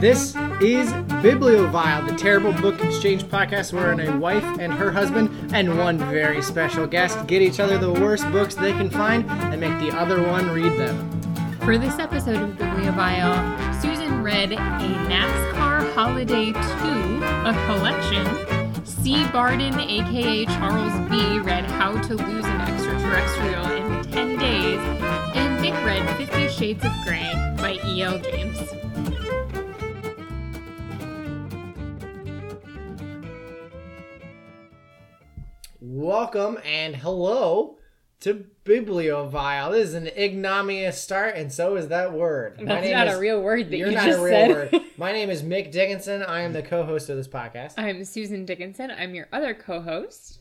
This is Bibliovile, the terrible book exchange podcast wherein a wife and her husband and one very special guest get each other the worst books they can find and make the other one read them. For this episode of Bibliovile, Susan read A NASCAR Holiday 2, a collection. C. Barden, aka Charles B., read How to Lose an Extraterrestrial in 10 Days. And Nick read Fifty Shades of Grey by E.L. James. Welcome and hello to Bibliovile. This is an ignominious start, and so is that word. That's not a real word that You're you not just a real said. word. My name is Mick Dickinson. I am the co-host of this podcast. I'm Susan Dickinson. I'm your other co host.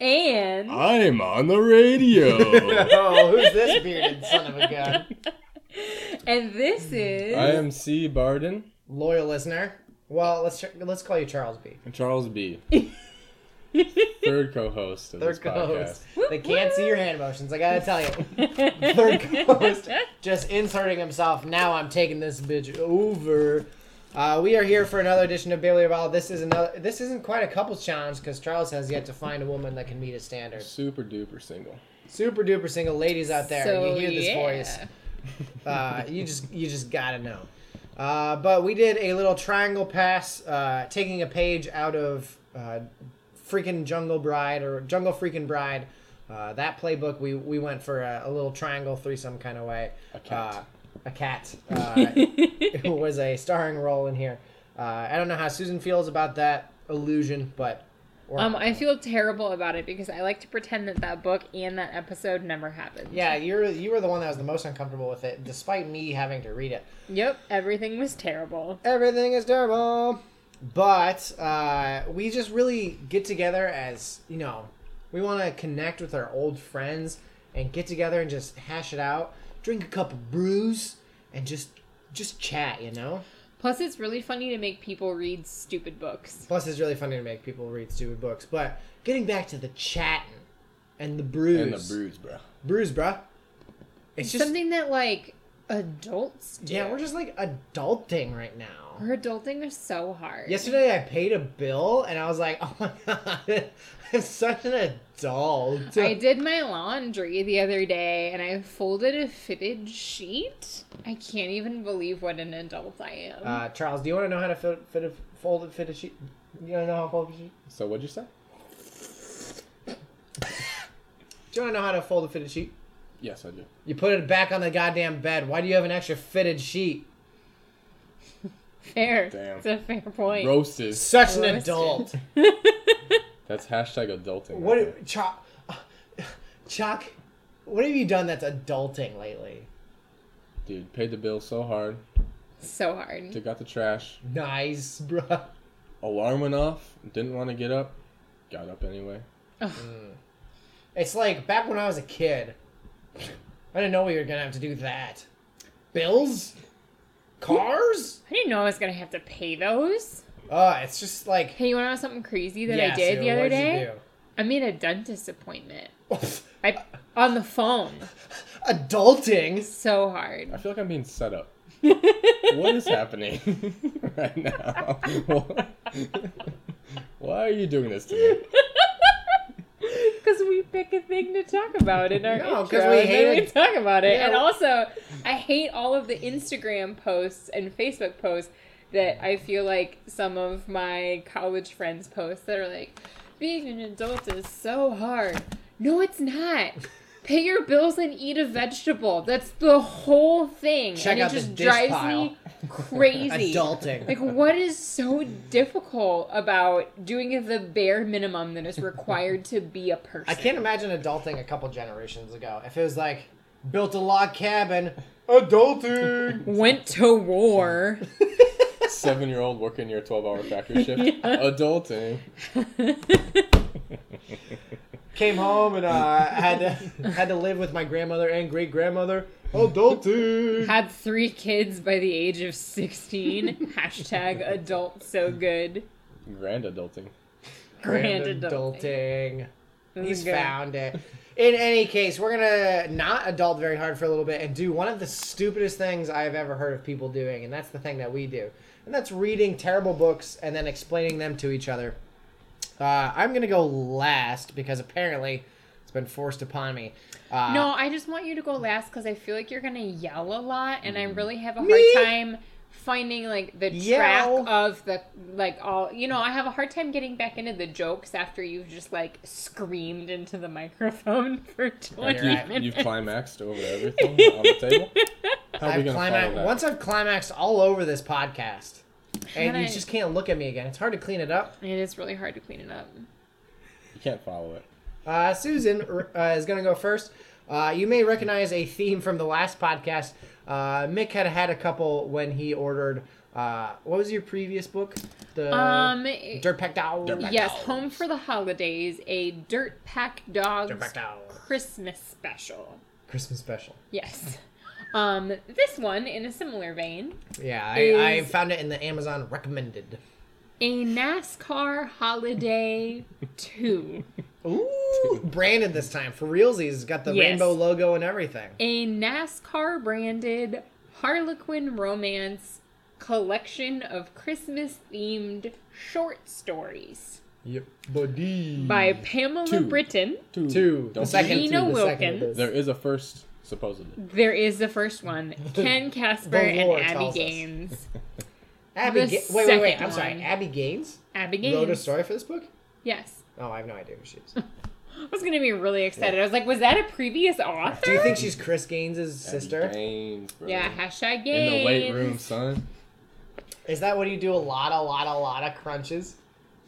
And. I'm on the radio. oh, who's this bearded son of a gun? And this is. I am C. Barden Loyal listener. Well, let's let's call you Charles B. Charles B. Third co-host of Third podcast. co-host. They can't see your hand motions. I gotta tell you. Third co-host just inserting himself. Now I'm taking this bitch over. Uh, we are here for another edition of Bailey Ball. This is another. This isn't quite a couples challenge because Charles has yet to find a woman that can meet his standards. Super duper single. Super duper single ladies out there. So, you hear this yeah. voice. Uh, you just you just gotta know. Uh, but we did a little triangle pass, uh, taking a page out of uh, freaking Jungle Bride or Jungle Freaking Bride. Uh, that playbook, we we went for a, a little triangle threesome kind of way. A cat. Uh, a cat. Uh, was a starring role in here. Uh, I don't know how Susan feels about that illusion, but or- Um, I feel terrible about it because I like to pretend that that book and that episode never happened. yeah, you're you were the one that was the most uncomfortable with it, despite me having to read it. Yep, everything was terrible. everything is terrible. But uh, we just really get together as you know, we want to connect with our old friends and get together and just hash it out, drink a couple brews, and just just chat. You know. Plus, it's really funny to make people read stupid books. Plus, it's really funny to make people read stupid books. But getting back to the chatting and the brews, And the brews bro. brews, bruh. It's just Something that, like, adults do. yeah, we're just like adulting right now. We're adulting is so hard. Yesterday I paid a bill and I was like, oh my god, I'm such an adult. I did my laundry the other day and I folded a fitted sheet. I can't even believe what an adult I am. Uh, Charles, do you want to know how to fit, fit a fold a fitted sheet? You want to know how to fold a sheet? So what'd you say? Do you want to know how to fold a fitted sheet? Yes, I do. You put it back on the goddamn bed. Why do you have an extra fitted sheet? Fair. Damn. It's a fair point. Roasted. Such an Roasted. adult. That's hashtag adulting. right What, there. Chuck? Chuck, what have you done that's adulting lately? Dude, paid the bill so hard. So hard. Took out the trash. Nice, bruh. Alarm went off. Didn't want to get up. Got up anyway. Mm. It's like back when I was a kid. I didn't know we were gonna have to do that. Bills, cars. I didn't know I was gonna have to pay those. Uh, it's just like Hey, you wanna know something crazy that yeah, I did Sue, the other what'd you day? I made a dentist appointment. I on the phone. Adulting. So hard. I feel like I'm being set up. what is happening right now? Why are you doing this to me? Because we pick a thing to talk about in our No, intro, we and then we talk about it. Yeah. And also, I hate all of the Instagram posts and Facebook posts that I feel like some of my college friends post that are like, "Being an adult is so hard." No, it's not. Pay your bills and eat a vegetable. That's the whole thing. Check and it out the just dish drives pile. me crazy. Adulting. Like, what is so difficult about doing the bare minimum that is required to be a person? I can't imagine adulting a couple generations ago. If it was like built a log cabin, adulting. Went to war. Seven year old working your 12 hour factory shift. Adulting. Came home and uh, had to had to live with my grandmother and great grandmother. Adulting. Had three kids by the age of 16. Hashtag adult so good. Grand adulting. Grand adulting. adulting. He's good. found it. In any case, we're gonna not adult very hard for a little bit and do one of the stupidest things I've ever heard of people doing, and that's the thing that we do, and that's reading terrible books and then explaining them to each other. Uh, I'm gonna go last because apparently it's been forced upon me. Uh, No, I just want you to go last because I feel like you're gonna yell a lot, and I really have a Me? hard time finding like the Yell? track of the like all. You know, I have a hard time getting back into the jokes after you've just like screamed into the microphone for twenty You're right. minutes. You've climaxed over everything on the table. How are I've gonna climax- that? once I've climaxed all over this podcast, and you I- just can't look at me again. It's hard to clean it up. It is really hard to clean it up. You can't follow it. Uh, Susan uh, is going to go first. Uh, you may recognize a theme from the last podcast. Uh, Mick had had a couple when he ordered. Uh, what was your previous book? The Um, Dirt Pack Doll. Dirt Pack yes, Dogs. home for the holidays, a Dirt Pack Dogs Dirt Pack Doll. Christmas special. Christmas special. Yes. Um, this one in a similar vein, Yeah, I, I found it in the Amazon recommended. a NASCAR Holiday 2. Ooh, branded this time for realsies. It's got the Yes. rainbow logo and everything. A NASCAR branded Harlequin romance collection of Christmas themed short stories Yep, buddy. by Pamela Two. Britton. Two. two. The Don't second Gina two. The second Wilkins. this. There is a first, supposedly. There is the first one Ken Casper and Abby. Gaines. Abby. Ga- wait, wait, wait. I'm sorry. Abby Gaines Abby Gaines wrote a story for this book. Yes. Oh, I have no idea who she is. I was going to be really excited. I was like, was that a previous author? Do you think she's Chris Gaines' sister? Gaines, bro. Yeah, hashtag Gaines. In the weight room, son. Is that when you do a lot, a lot, a lot of crunches?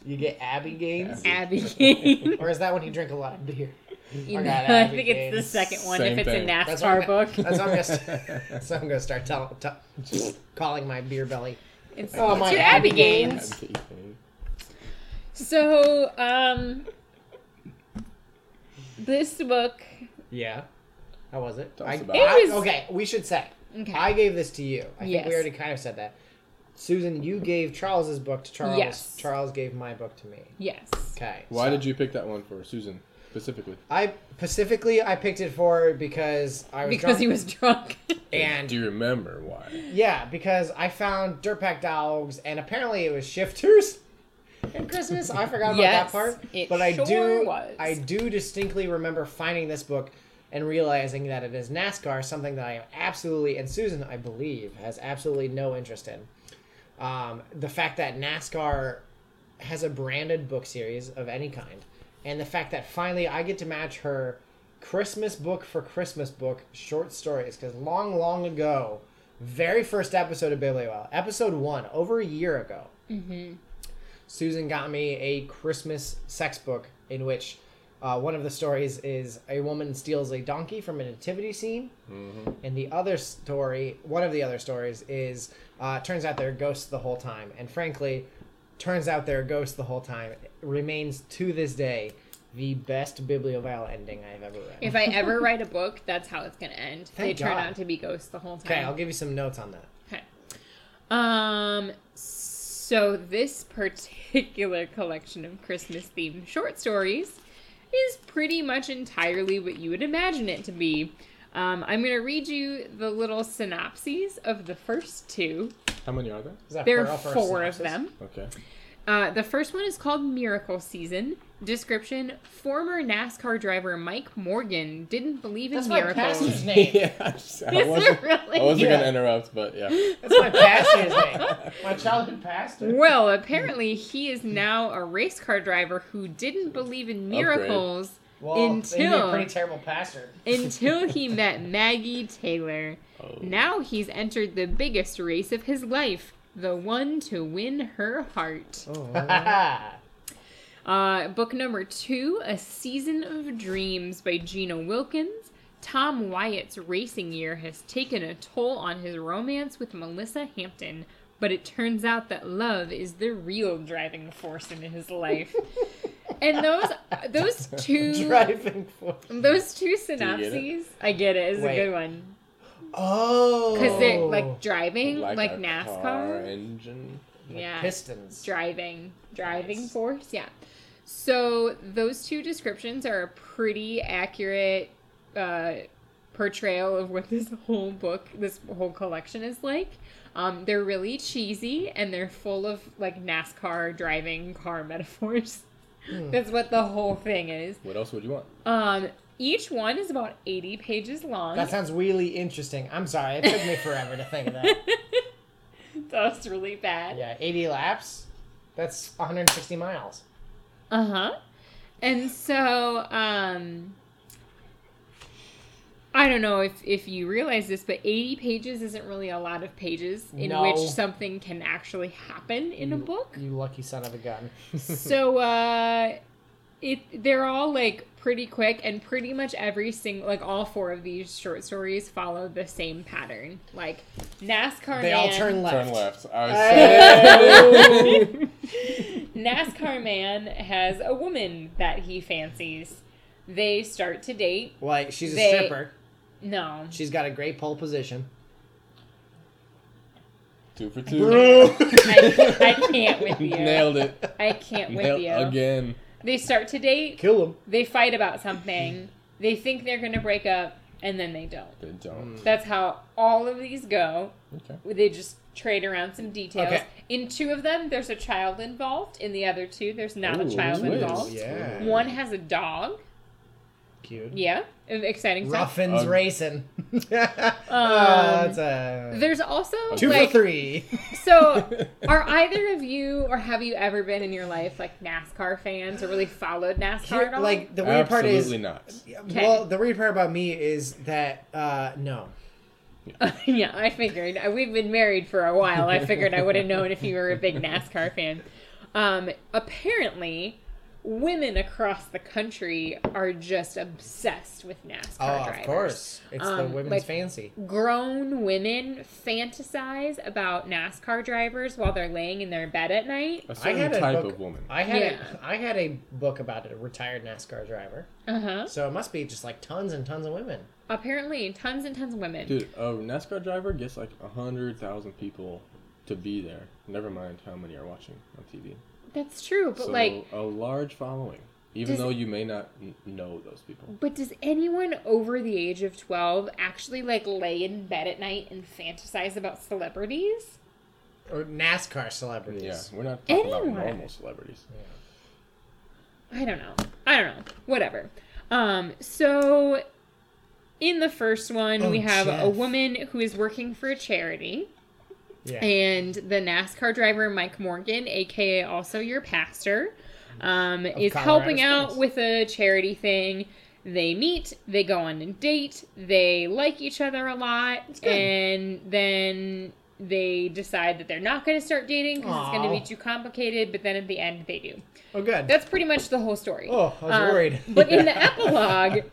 You get Abby Gaines? Abby Gaines. Or is that when you drink a lot of beer? You I know, I Abby think it's the second one Same if it's thing. a That's what I'm NASCAR gonna- book. That's what I'm gonna, st- so I'm gonna start tell, t- calling my beer belly. It's, Oh, it's my your Abby Abby Gaines. So, um, this book. Yeah. How was it? I, us about it. I- was- okay, we should say. Okay. I gave this to you. I think we already kind of said that. Susan, you gave Charles's book to Charles. Yes. Charles gave my book to me. Yes. Okay. Why so- did you pick that one for Susan specifically? I specifically I picked it for because I was Because drunk, he was drunk. and Do you remember why? Yeah, because I found Dirtpack Dogs, and apparently it was shifters. And Christmas, I forgot about Yes, that part. it but I sure do, was. I do distinctly remember finding this book and realizing that it is NASCAR, something that I am absolutely, and Susan, I believe, has absolutely no interest in. Um, the fact that NASCAR has a branded book series of any kind, and the fact that finally I get to match her Christmas book for Christmas book short stories, because long, long ago, very first episode of Bibliovile, episode one, over a year ago, Susan got me a Christmas sex book in which uh, one of the stories is a woman steals a donkey from a nativity scene, and the other story, one of the other stories, is uh, turns out they're ghosts the whole time, and frankly, turns out they're ghosts the whole time. It remains to this day the best bibliovile ending I've ever read. if I ever write a book, that's how it's going to end. Thank they turn out to be ghosts the whole time. okay, I'll give you some notes on that. Okay. Um. So this particular collection of Christmas themed short stories is pretty much entirely what you would imagine it to be. Um, I'm going to read you the little synopses of the first two. How many are there? Is that There are plural for four of them. Okay. Uh, the first one is called Miracle Season. Description Former NASCAR driver Mike Morgan didn't believe in That's my miracles. pastor's name. yeah, I, just, I Is it wasn't, really? I wasn't Yeah. gonna interrupt, but yeah. That's my pastor's name. My childhood pastor. Well, apparently he is now a race car driver who didn't believe in miracles Well, he'd be a until pretty terrible pastor. until he met Maggie Taylor. Oh. Now he's entered the biggest race of his life, the one to win her heart. Uh, book number two, A Season of Dreams by Gina Wilkins. Tom Wyatt's racing year has taken a toll on his romance with Melissa Hampton, but it turns out that love is the real driving force in his life. and those those two Driving force. those two get synopses, I get it. It's Wait. a good one Oh. because they're like driving, like, a Car NASCAR. engine. yeah, Pistons. driving driving Nice. force yeah So those two descriptions are a pretty accurate uh, portrayal of what this whole book, this whole collection is like. Um, they're really cheesy and they're full of like NASCAR driving car metaphors. That's what the whole thing is. What else would you want? Um, each one is about 80 pages long. That sounds really interesting. I'm sorry, it took me forever to think of that. That's really bad. Yeah, 80 laps. That's 160 miles. Uh huh. And so, um, I don't know if if you realize this, but eighty pages isn't really a lot of pages in No. which something can actually happen in a book. You lucky son of a gun. so, uh, it they're all like pretty quick, and pretty much every single like all four of these short stories follow the same pattern. Like NASCAR. They all turn left. Turn left. I was Hey. NASCAR man has a woman that he fancies. They start to date. Like, she's a They- stripper. No. She's got a great pole position. two for two. I, I can't with you. Nailed it. I can't with Nailed you. again. They start to date. Kill them. They fight about something. They think they're going to break up, and then they don't. They don't. Hmm. That's how all of these go. Okay. They just trade around some details. Okay. In two of them, there's a child involved. In the other two, there's not a Ooh, child twist. involved. Yeah. One has a dog. Cute. Yeah, exciting stuff. Ruffins Um, racing. uh, Um, it's a There's also two like for three. So, are either of you, or have you ever been in your life like NASCAR fans, or really followed NASCAR Here, at all? like the weird part is, Absolutely not. well, the weird part about me is that uh no. yeah, I figured Uh, we've been married for a while. I figured I would have known if you were a big NASCAR fan. Um, apparently, women across the country are just obsessed with NASCAR Oh, drivers. of course, it's the Um, women's like- fancy. Grown women fantasize about NASCAR drivers while they're laying in their bed at night. A I certain had a type book. of woman. I had Yeah. a, I had a book about a retired NASCAR driver, Uh huh. so it must be just like tons and tons of women. Apparently, tons and tons of women. Dude, a NASCAR driver gets like a hundred thousand people to be there. Never mind how many are watching on TV. That's true, but so like, a large following, even Does- though you may not n- know those people. but does anyone over the age of twelve actually like lay in bed at night and fantasize about celebrities? Or NASCAR celebrities. Yeah, we're not talking Anyone. about normal celebrities. I don't know. I don't know. Whatever. Um, so in the first one, Oh, we have a woman who is working for a charity, Yeah. and the NASCAR driver Mike Morgan, aka also your pastor, um, is Colorado helping out with a charity thing. They meet, they go on a date, they like each other a lot, and then they decide that they're not going to start dating because it's going to be too complicated. But then at the end, they do. oh, good. That's pretty much the whole story. Oh, I was Um, worried. But in the epilogue,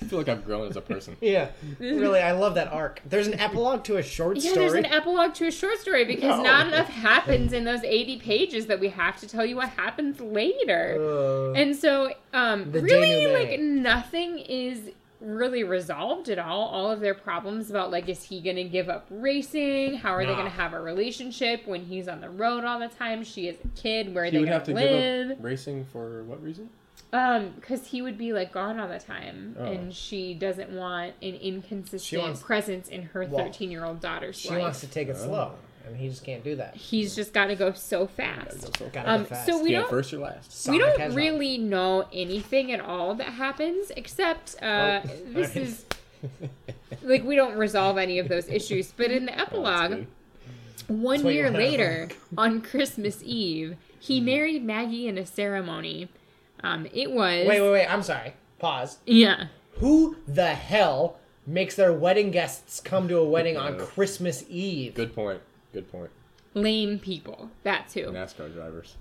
I feel like I've grown as a person. yeah, really, I love that arc. There's an epilogue to a short yeah, story. there's an epilogue to a short story because No. not enough happens in those 80 pages that we have to tell you what happens later. Uh, and so, um, really, denouement. like, nothing is really resolved at all. All of their problems about, like, is he going to give up racing? How are they going to have a relationship when he's on the road all the time? She is a kid. Where are He they would going have to to live? give up racing for what reason? Um, because he would be like gone all the time, Oh. and she doesn't want an inconsistent wants- presence in her thirteen-year-old daughter's she life. She wants to take it Oh. slow, and he just can't do that. He's just got to go so Gotta fast. go so Gotta Um, go fast. so we Yeah, don't first or last. Sonic we don't Hedgehog. really know anything at all that happens, except uh, Oh, this is like we don't resolve any of those issues. But in the Oh, epilogue, good. one That's what you year later, on Christmas Eve, he married Maggie in a ceremony. Um, it was Wait, wait, wait. I'm sorry. Pause. yeah. Who the hell makes their wedding guests come to a wedding on Christmas Eve? Good point. Good point. lame people. That too. NASCAR drivers.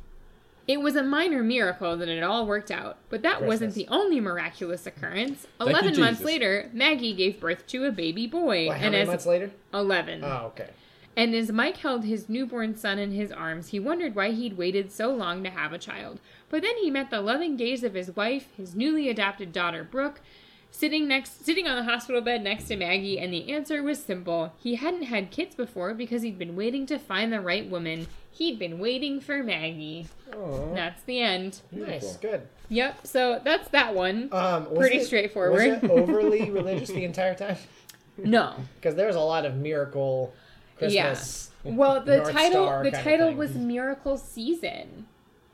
It was a minor miracle that it all worked out, but that wasn't the only miraculous occurrence. you, Eleven months later, Maggie gave birth to a baby boy, What, how and many as months later? eleven, Oh, okay. and as Mike held his newborn son in his arms, he wondered why he'd waited so long to have a child. But then he met the loving gaze of his wife, his newly adopted daughter Brooke, Sitting next, sitting on the hospital bed next to Maggie, and the answer was simple. He hadn't had kids before because he'd been waiting to find the right woman. He'd been waiting for Maggie. Aw, That's the end. Nice, good. Yep. So that's that one. Um, Pretty it- straightforward. Was it overly religious the entire time? No. Because there's a lot of miracle Christmas. Well, the North title Star the title was Miracle Season.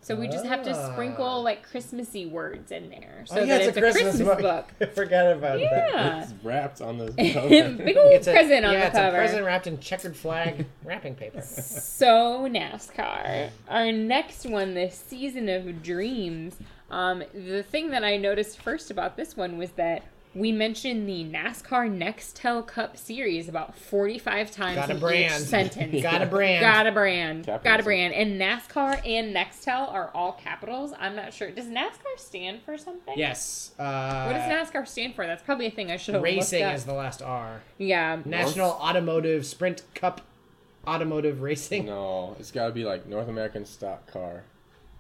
So we just have to Ah. sprinkle like Christmassy words in there so Oh, yeah, that it's, a Christmas, book. I forgot about that. Yeah. It's wrapped on the Big old It's a present on yeah, the it's cover. a present wrapped in checkered flag wrapping paper. So NASCAR. Our next one, the season of dreams. Um, the thing that I noticed first about this one was that we mentioned the NASCAR Nextel Cup series about 45 times Got a in brand. each sentence. Got a brand. Got a brand. Got a brand. And NASCAR and Nextel are all capitals. I'm not sure. Does NASCAR stand for something? yes. Uh, What does NASCAR stand for? That's probably a thing I should have Racing looked up. Racing is the last R. yeah. National Automotive Sprint Cup Automotive Racing. No, it's got to be like North American Stock Car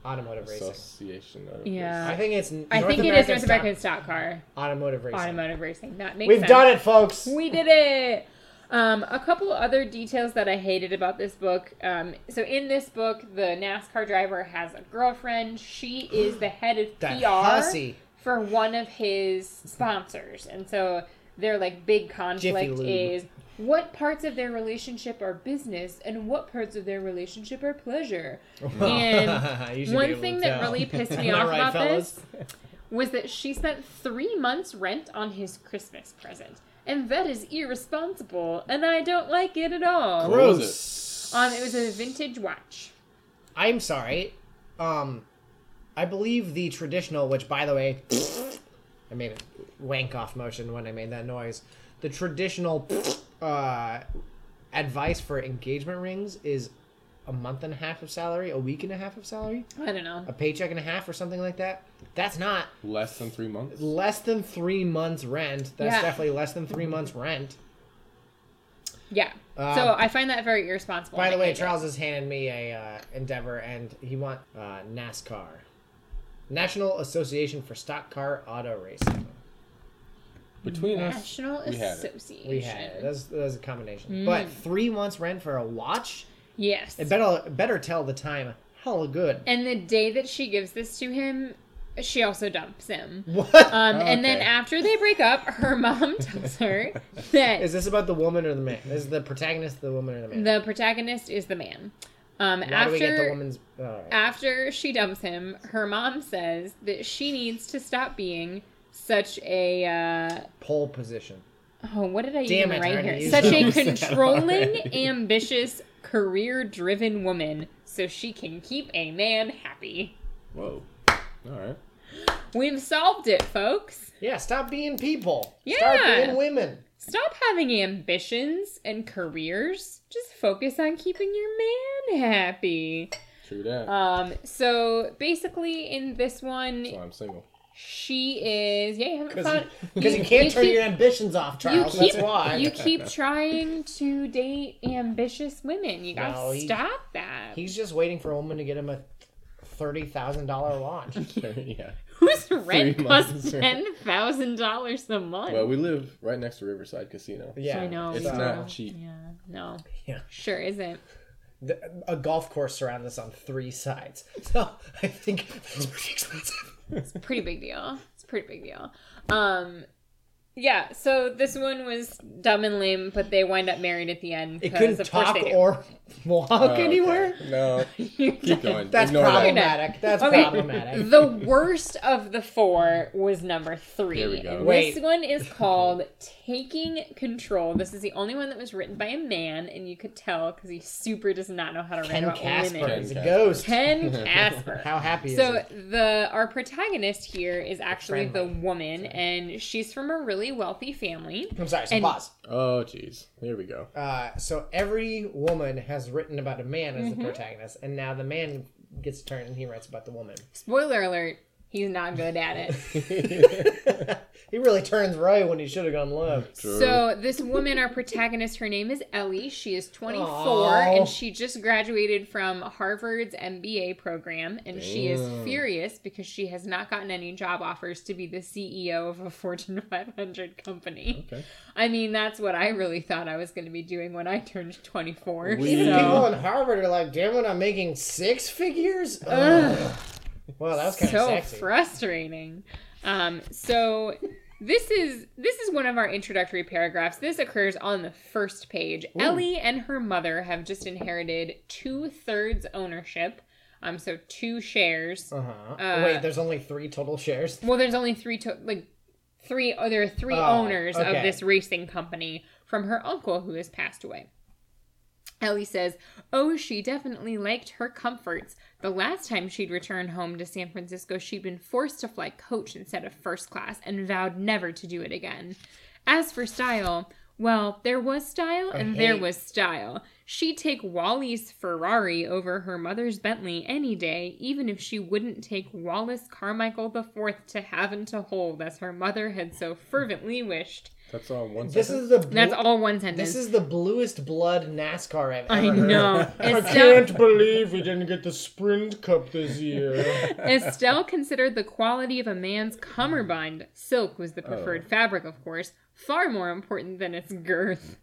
Automotive Racing. Association. Of Yeah. I think it's I North think it is American North Stock American Stock Car. Automotive Racing. Automotive Racing. That makes We've sense. done it, folks. We did it. Um, a couple other details that I hated about this book. Um, so in this book, the NASCAR driver has a girlfriend. She is the head of PR hussy. for one of his sponsors, and so their like big conflict is what parts of their relationship are business and what parts of their relationship are pleasure. And You should be one thing that really pissed me off right, about fellas? this was that she spent three months rent on his Christmas present. And that is irresponsible, and I don't like it at all. Gross. Um, it was a vintage watch. I'm sorry. Um, I believe the traditional, which by the way, I made a wank off motion when I made that noise. The traditional uh, advice for engagement rings is a month and a half of salary, a week and a half of salary, I don't know. a paycheck and a half, or something like that. That's not Less than three months. less than three months rent. That's Yeah. definitely less than three months rent. Yeah. Um, so I find that very irresponsible. By the way, hate it. Charles has handed me a uh, endeavor, and he want uh, NASCAR, National Association for Stock Car Auto Racing. Between us, National we had it. Association. We had it. That's, that's a combination. Mm. But three months rent for a watch. Yes. It better better tell the time. Hella good. And the day that she gives this to him, she also dumps him. What Um, And then after they break up, her mom tells her that is this about? The woman or the man? Is the protagonist the woman or the man? the protagonist is the man. Um, Why after do we get the woman's? all right. after she dumps him, her mom says that she needs to stop being such a uh, Pole position. oh, what did I Damn even it, write here? Such a controlling, ambitious, career-driven woman, so she can keep a man happy. whoa. All right. We've solved it, folks. Yeah, stop being people. Yeah. Start being women. Stop having ambitions and careers. Just focus on keeping your man happy. True that. Um, so basically, in this one, That's why I'm single. She is. Yeah, you haven't found. Because you, can't turn keep- your ambitions off, Charles. you keep, That's why. You keep trying to date ambitious women. You gotta No, he- stop that. He's just waiting for a woman to get him a thirty thousand dollar watch. yeah. Whose rent Three costs ten thousand dollars a month? Well, we live right next to Riverside Casino. Yeah, I know. It's we not cheap. Yeah, no. Yeah. Sure isn't. The, a golf course surrounds us on three sides, so I think it's pretty expensive. It's a pretty big deal. It's a pretty big deal. Um, yeah. So this one was dumb and lame, but they wind up married at the end. It couldn't of talk they or walk Oh, okay. anywhere. No. Keep going. That's Ignore that. problematic. That's Okay. problematic. The worst of the four was number three. Here we go. And Wait. this one is called Taking Control. This is the only one that was written by a man, and you could tell because he super does not know how to write Ken about Casper women. is a ghost. Ken Casper. How happy is So he? the our protagonist here is actually the Friendly. woman, and she's from a really wealthy family. I'm sorry. So and- pause. Oh, jeez. Here we go. Uh, so every woman has written about a man as Mm-hmm. the protagonist, and now the man gets a turn and he writes about the woman. Spoiler alert: he's not good at it. He really turns right when he should have gone left. True. So this woman, our protagonist, her name is Ellie. She is 24 Aw. and she just graduated from Harvard's MBA program, and she is furious because she has not gotten any job offers to be the CEO of a Fortune 500 company. Okay. I mean, that's what I really thought I was going to be doing when I turned 24. We- Even so- people in Harvard are like, damn it, I'm making six figures? Ugh. Well, that was kind of so sexy. frustrating. Um, so this is this is one of our introductory paragraphs. This occurs on the first page. Ellie and her mother have just inherited two thirds ownership. Um, so two shares. uh-huh. Uh, Wait, there's only three total shares? Well, there's only three to like three. Oh, there are three Oh, owners of this racing company from her uncle who has passed away. Ellie says, Oh, she definitely liked her comforts. The last time she'd returned home to San Francisco, she'd been forced to fly coach instead of first class and vowed never to do it again. As for style, well, there was style and there was style. She'd take Wally's Ferrari over her mother's Bentley any day, even if she wouldn't take Wallace Carmichael IV to have and to hold, as her mother had so fervently wished. That's all one This sentence? is the blu- That's all one sentence. This is the bluest blood NASCAR I've ever I heard. know. I can't believe we didn't get the Sprint Cup this year. Estelle considered the quality of a man's cummerbund, silk was the preferred Oh. fabric, of course, far more important than its girth.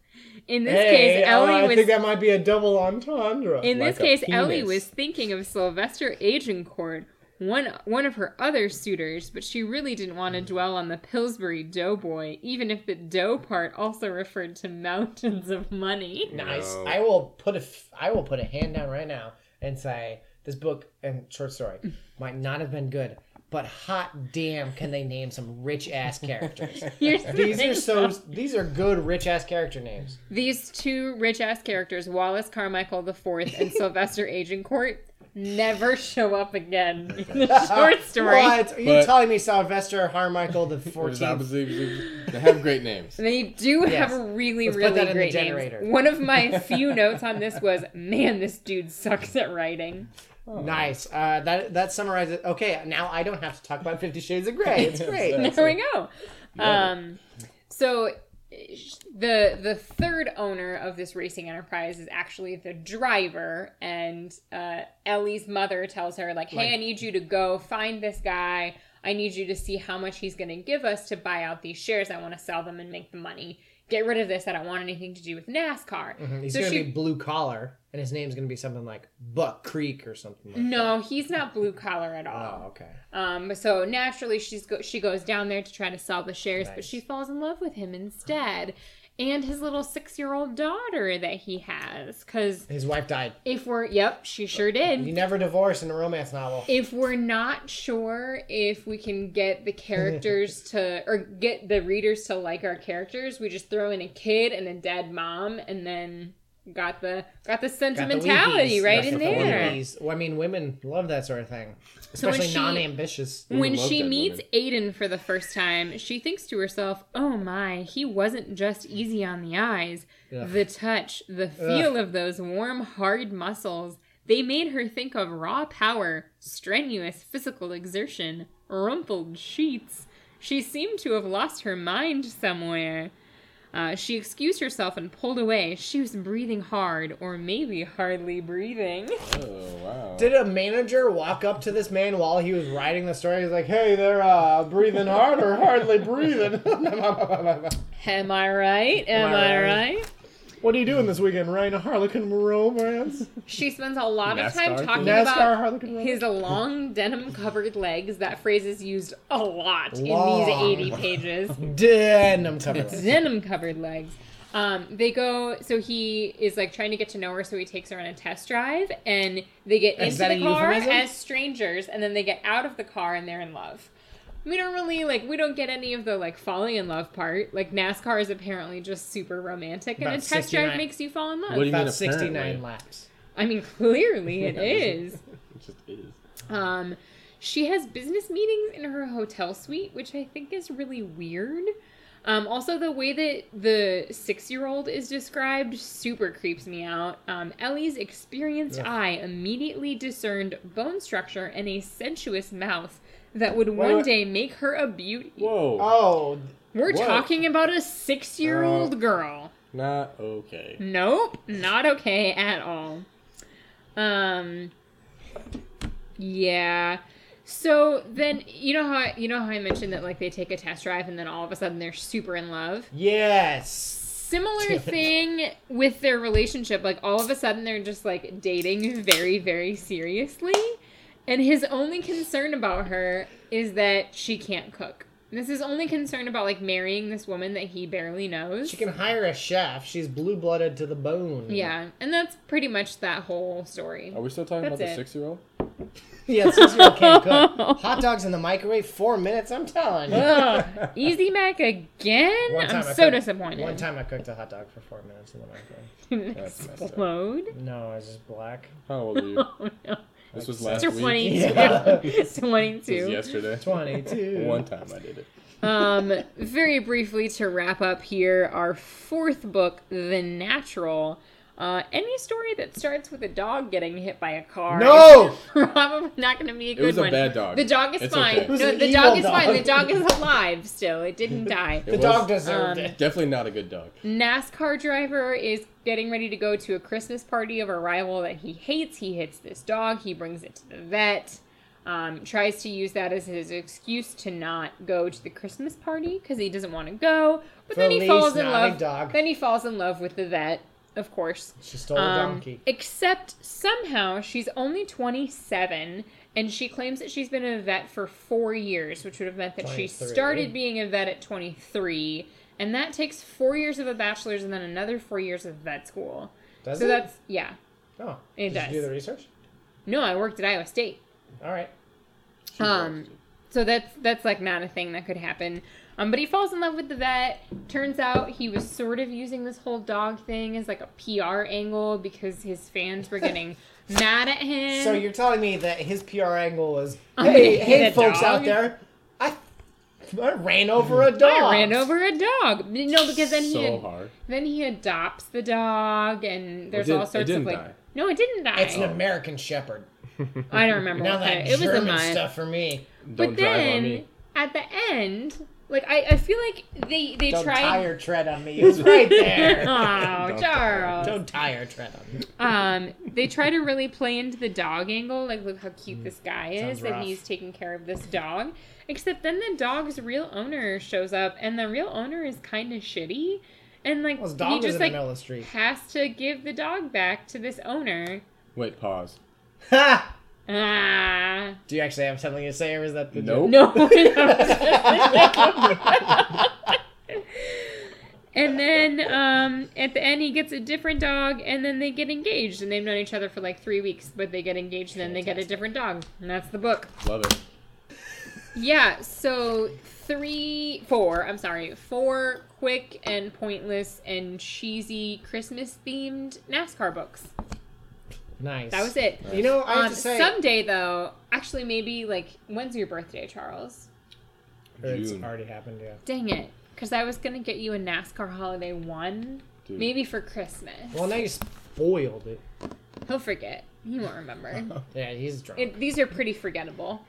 In this hey, case, uh, Ellie I was think that might be a double entendre. In Like this a case, Ellie was thinking of Sylvester Agincourt, one one of her other suitors, but she really didn't want to dwell on the Pillsbury doughboy, even if the dough part also referred to mountains of money. Nice. No. I will put a f- I will put a hand down right now and say this book and short story might not have been good, but hot damn, can they name some rich ass characters? These are so these are good rich ass character names. These two rich ass characters, Wallace Carmichael IV and Sylvester Agincourt, never show up again in the short story. What? Are you But- telling me Sylvester Harmichael the There's 14th? opposite- They have great names. They do Yes. have really, Let's put really that in the great generator. names. One of my few notes on this was, "Man, this dude sucks at writing." Nice. Uh, that that summarizes. Okay, now I don't have to talk about Fifty Shades of Grey. It's great. That's there we go. Um, so the the third owner of this racing enterprise is actually the driver, and uh, Ellie's mother tells her like, "Hey, I need you to go find this guy. I need you to see how much he's going to give us to buy out these shares. I want to sell them and make the money. Get rid of this. I don't want anything to do with NASCAR." He's so gonna she be blue collar, and his name's gonna be something like Buck Creek or something. like no, he's not blue collar at all. Oh, okay. Um, so naturally, she's go- she goes down there to try to sell the shares, but she falls in love with him instead, and his little six year old daughter that he has. Because His wife died. if we're yep, she sure did. You never divorce in a romance novel. If we're not sure if we can get the characters to or get the readers to like our characters, we just throw in a kid and a dead mom, and then got the got the Got the sentimentality right Got in the there. Well, I mean, women love that sort of thing, especially she- non-ambitious. when she meets Aiden for the first time, she thinks to herself, "Oh my, he wasn't just easy on the eyes. Ugh. The touch, the feel of those warm, hard muscles, they made her think of raw power, strenuous physical exertion, rumpled sheets. She seemed to have lost her mind somewhere." Uh, she excused herself and pulled away. She was breathing hard, or maybe hardly breathing. Oh wow. Did a manager walk up to this man while he was writing the story? He's like, "Hey, they're uh, breathing hard or hardly breathing." Am I right? Am, Am I I right? right? What are you doing this weekend? Writing a Harlequin romance? She spends a lot of time NASCAR talking thing? NASCAR about Harlequin his long denim covered legs. That phrase is used a lot in these 80 pages. Denim cover. denim covered legs. Um, they go, so he is like trying to get to know her, so he takes her on a test drive, and they get Is into that the car euphemism? as strangers, and then they get out of the car and they're in love. We don't really like we don't get any of the like falling in love part. Like NASCAR is apparently just super romantic, and About a test drive makes you fall in love. What do you mean About sixty-nine apparently? laps. I mean, clearly it is. It just is. Um, she has business meetings in her hotel suite, which I think is really weird. Um, also, the way that the six year old is described super creeps me out. Um, Ellie's experienced Ugh. eye immediately discerned bone structure and a sensuous mouth that would one wait. day make her a beauty. Whoa. Oh, We're What? talking about a six year old Uh, girl. Not okay. Nope, not okay at all. Um, yeah. So then you know how I, you know how I mentioned that like they take a test drive and then all of a sudden they're super in love. yes. Similar thing with their relationship. Like all of a sudden they're just like dating very very seriously, and his only concern about her is that she can't cook. This is only concern about like marrying this woman that he barely knows. She can hire a chef. She's blue blooded to the bone. Yeah, and that's pretty much that whole story. Are we still talking That's about the it. six year old? Yeah, six year old can't cook. Hot dogs in the microwave, four minutes. I'm telling you. Ugh, Easy Mac again? One time I'm I so cooked- disappointed. One time I cooked a hot dog for four minutes in the microwave. That's messed up. Explode? No, I was just black. How old are you? Oh no. This was Like last week. 22. Yeah. This 22. was yesterday. 22. One time I did it. um, very briefly to wrap up here, our fourth book, The Natural. Uh, any story that starts with a dog getting hit by a car No! is probably not going to be a good it was a one. bad dog. The dog is It's fine. okay. It was No, an the evil dog is dog. fine. The dog is alive still. It didn't die. The It dog was deserved um, it. Definitely not a good dog. NASCAR driver is getting ready to go to a Christmas party of a rival that he hates. He hits this dog. He brings it to the vet. Um, tries to use that as his excuse to not go to the Christmas party because he doesn't want to go. But then he Feliz, falls in love. dog. Then he falls in love with the vet, of course. She stole a Um, donkey. except somehow she's only 27 and she claims that she's been a vet for four years, which would have meant that she started being a vet at 23. And that takes four years of a bachelor's and then another four years of vet school. Does so it? that's, yeah. oh, it did does. you do the research? No, I worked at Iowa State. All right. She Um. So that's that's like not a thing that could happen. Um, but he falls in love with the vet. Turns out he was sort of using this whole dog thing as like a PR angle because his fans were getting mad at him. So you're telling me that his PR angle was, hey, hey, folks dog." out there, I, I ran over a dog. I ran over a dog. No, because then he so had- hard. then he adopts the dog, and there's did- all sorts of didn't like. die. No, it didn't die. It's an American Shepherd. I don't remember. Now that kind of- it was a German stuff for me. Don't But drive on then me. at the end, like I, I feel like they they Don't tried. tire tread on me. It's right there. oh, Don't Charles. Don't tire tread on me. Um, they try to really play into the dog angle, like look how cute this guy is, Mm. Sounds that rough. he's taking care of this dog. Except then the dog's real owner shows up, and the real owner is kind of shitty, and like Well, his he dog just like the the has to give the dog back to this owner. Wait, pause. Ha! Ah, Do you actually have something to say, or is that the Nope. no. and then um, at the end, he gets a different dog, and then they get engaged, and they've known each other for like three weeks, but they get engaged, and then they get a different dog, and that's the book. Love it. Yeah, so three, four, I'm sorry, four quick and pointless and cheesy Christmas themed NASCAR books. Nice. That was it. You know, I have Um, to say, someday though, actually maybe like when's your birthday, Charles? it's already happened. Yeah. Dang it, because I was gonna get you a NASCAR Holiday One, Dude. maybe for Christmas. Well, now you spoiled it. He'll forget. He won't remember. Yeah, he's drunk. it, these are pretty forgettable.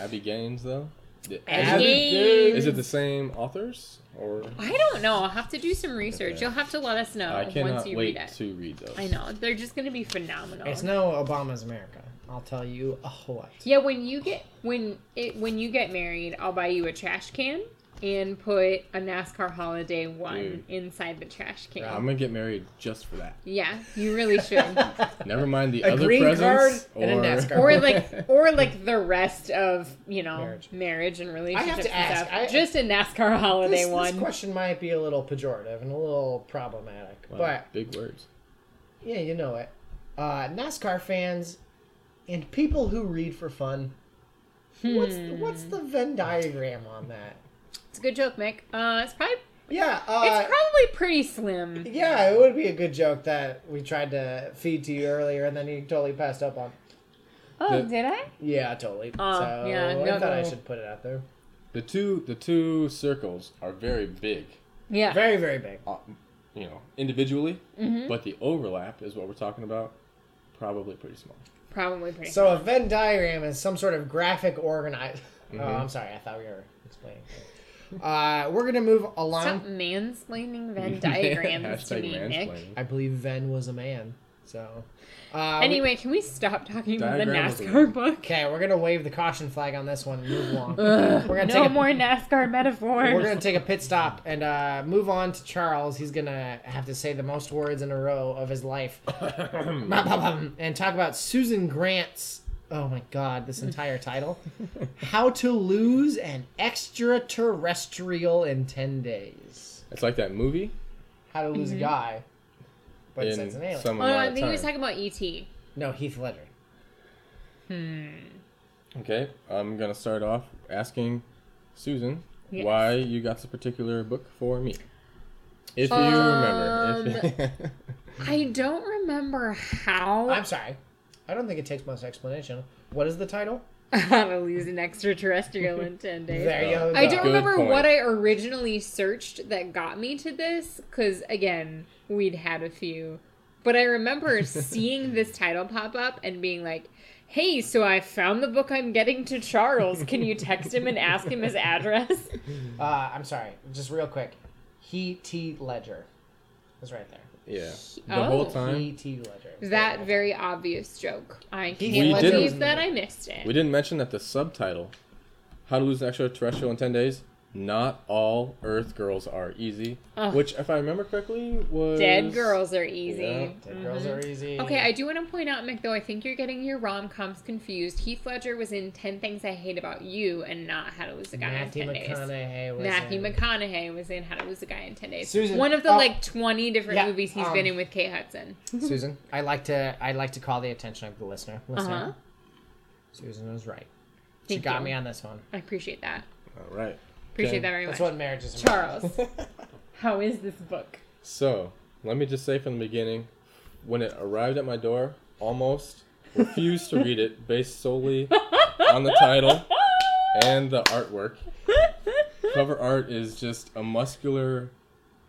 Abby Gaines, though? The- Abby Is it the same authors? Or I don't know. I'll have to do some research. Okay. You'll have to let us know I once you wait read it. to read those. I know they're just gonna be phenomenal. It's no Obama's America. I'll tell you a what. Yeah, when you get when it when you get married, I'll buy you a trash can and put a NASCAR Holiday One Dude. inside the trash can. I'm gonna get married just for that. yeah, you really should. Never mind the A other green presents. card and a or NASCAR. or like or like the rest of you know Marriage. marriage, and relationships. I have to and ask, stuff. I- just a NASCAR Holiday this, One. this question might be a little pejorative and a little problematic, Wow, but big words. yeah, you know it. Uh, NASCAR fans and people who read for fun. What's the, what's the Venn diagram on that? It's a good joke, Mick. Uh, it's probably Yeah, uh, it's probably pretty slim. yeah, it would be a good joke that we tried to feed to you earlier, and then you totally passed up on. Oh, The- did I? Yeah, totally. Oh, so yeah, I no, thought I should put it out there. The two the two circles are very big, Yeah. Very, very big. uh, you know, individually, Mhm. but the overlap is what we're talking about. Probably pretty small. Probably pretty. So a Venn diagram is some sort of graphic organize. Oh, I'm sorry. I thought we were explaining. Uh, we're gonna move along. Stop mansplaining Venn diagrams to me, Nick. I believe Venn was a man. So. Uh, we- Anyway, can we stop talking about the Diagram was a- NASCAR book? Okay, we're gonna wave the caution flag on this one and move along. we're gonna No take a, more NASCAR metaphors. We're gonna take a pit stop and uh, move on to Charles. He's gonna have to say the most words in a row of his life, and talk about Susan Grant's. Oh my God! This entire title: "How to Lose an Extraterrestrial in Ten Days." It's like that movie. How to lose Mm-hmm. a guy, but in it's an alien. some Oh, no, I of think he was talking about ET. No, Heath Ledger. Hmm. Okay, I'm gonna start off asking Susan Yes. why you got this particular book for me. If you Um, remember. If I don't remember how I'm sorry. I don't think it takes much explanation. What is the title? how to lose an extraterrestrial in 10 days. There you go. I don't Good remember point. what I originally searched that got me to this, because again, we'd had a few. But I remember seeing this title pop up and being like, hey, so I found the book I'm getting to Charles. Can you text him and ask him his address? Uh, I'm sorry. Just real quick. He T Ledger. Is right there. Yeah. The Oh. whole time T Ledger. That there. very obvious joke. I can't didn't- believe that I missed it. we didn't mention that the subtitle, "How to Lose an Extraterrestrial in Ten Days." Not all Earth girls are easy, Ugh. which, if I remember correctly, was Dead girls are easy. Yeah. Dead girls are easy. Okay, I do want to point out, Mick, though, I think you're getting your rom coms confused. Heath Ledger was in 10 Things I Hate About You and not How to Lose a Guy Matthew in 10 Days. McConaughey was Matthew in. McConaughey was in How to Lose a Guy in 10 Days. Susan- One of the oh. like 20 different Yeah, movies he's um, been in with Kate Hudson. Susan, I like to I like to call the attention of the listener. Listener, Uh-huh. Susan was right. She got you. me on this one. I appreciate that. All right. Appreciate Okay. that very much. That's what marriage is about. Charles, how is this book? So, let me just say from the beginning, when it arrived at my door, almost refused to read it based solely on the title and the artwork. Cover art is just a muscular,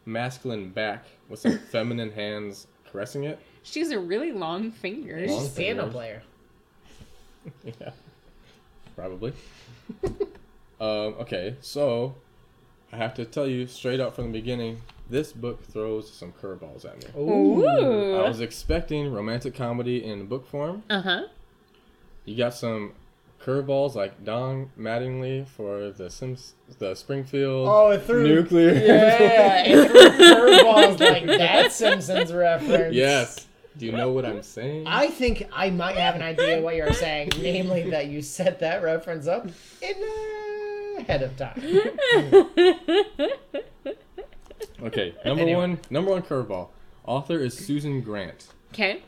masculine back with some feminine hands caressing it. She has a really long finger. Long She's a piano fingers. player. Yeah, probably. um, okay, so I have to tell you straight up from the beginning, this book throws some curveballs at me. I Ooh. was expecting romantic comedy in book form. Uh huh. You got some curveballs like Don Mattingly for the Sims, the Springfield Oh, it threw nuclear. Yeah, it threw curveballs like that Simpsons reference. yes. Do you know what I'm saying? I think I might have an idea what you're saying, namely that you set that reference up in uh, ahead of time. okay, number Anyway. one, number one curveball. Author is Susan Grant. Okay.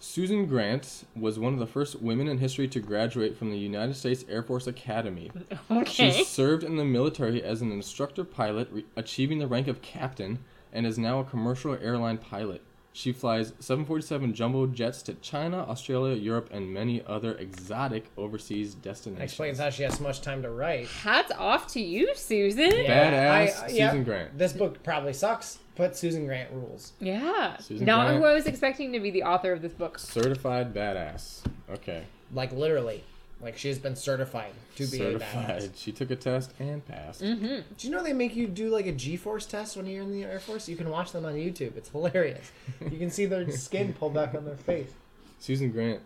Susan Grant was one of the first women in history to graduate from the United States Air Force Academy. Okay. She served in the military as an instructor pilot, re- achieving the rank of captain, and is now a commercial airline pilot. She flies 747 jumbo jets to China, Australia, Europe, and many other exotic overseas destinations. Explains how she has so much time to write. Hats off to you, Susan. Yeah. Badass I- I- Susan yeah. Grant. This book probably sucks, but Susan Grant rules. Yeah. Susan Not Grant. who I was expecting to be the author of this book. Certified badass. Okay. Like literally. Like she's been certified to be a Certified. badass. She took a test and passed. Mm-hmm. Do you know they make you do like a G-force test when you're in the Air Force? You can watch them on YouTube. It's hilarious. You can see their skin pull back on their face. Susan Grant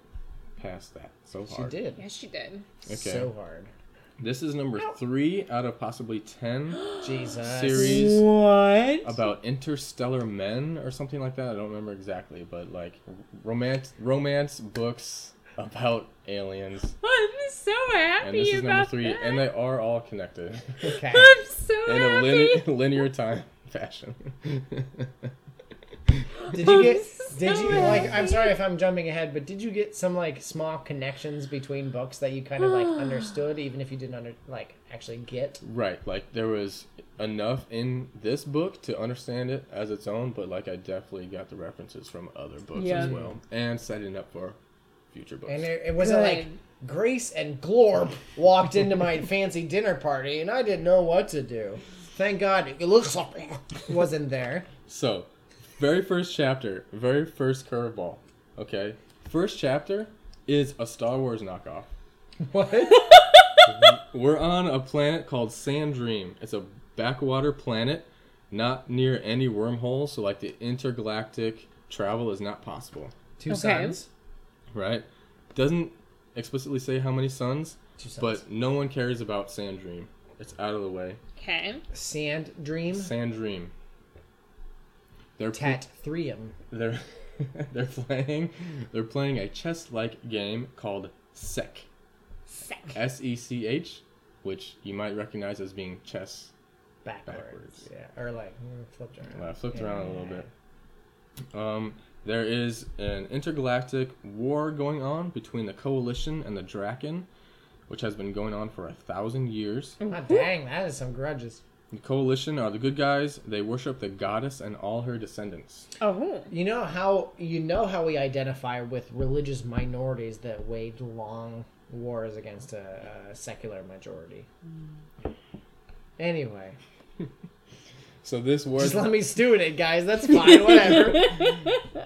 passed that so hard. She did. Yes, she did. Okay. So hard. This is number three out of possibly ten Jesus. series What? about interstellar men or something like that. I don't remember exactly, but like romance romance books about aliens. I'm so happy And this is number three, that. and they are all connected Okay. I'm so in a happy. linear, linear time fashion. Did you get? I'm Did so you like? I'm sorry if I'm jumping ahead, but did you get some like small connections between books that you kind of like understood, even if you didn't under like actually get? right, like there was enough in this book to understand it as its own, but like I definitely got the references from other books Yeah. as well, and setting up for future books. And it, it wasn't like Grace and Glorp walked into my fancy dinner party, and I didn't know what to do. Thank God, it looks like wasn't there. So, very first chapter, very first curveball. Okay, first chapter is a Star Wars knockoff. What? We're on a planet called Sandream. It's a backwater planet, not near any wormholes, so like the intergalactic travel is not possible. Two Okay. sons. Right? Doesn't explicitly say how many suns, sons. but no one cares about Sandream. It's out of the way. Okay. Sand Dream. Sandream. They're pl- Tat Threum. they're they're playing they're playing a chess-like game called Sec. Sec. S E C H, which you might recognize as being chess. Backwards. Backwards. Yeah. Or like mm, flipped around. Well, I flipped around a little bit. Um, there is an intergalactic war going on between the Coalition and the Draken, which has been going on for a thousand years. Ah, dang, that is some grudges. The Coalition are the good guys. They worship the goddess and all her descendants. Oh. You know how you know how we identify with religious minorities that waged long wars against a, a secular majority. Anyway, So this war just let me stew in it, guys. That's fine. Whatever.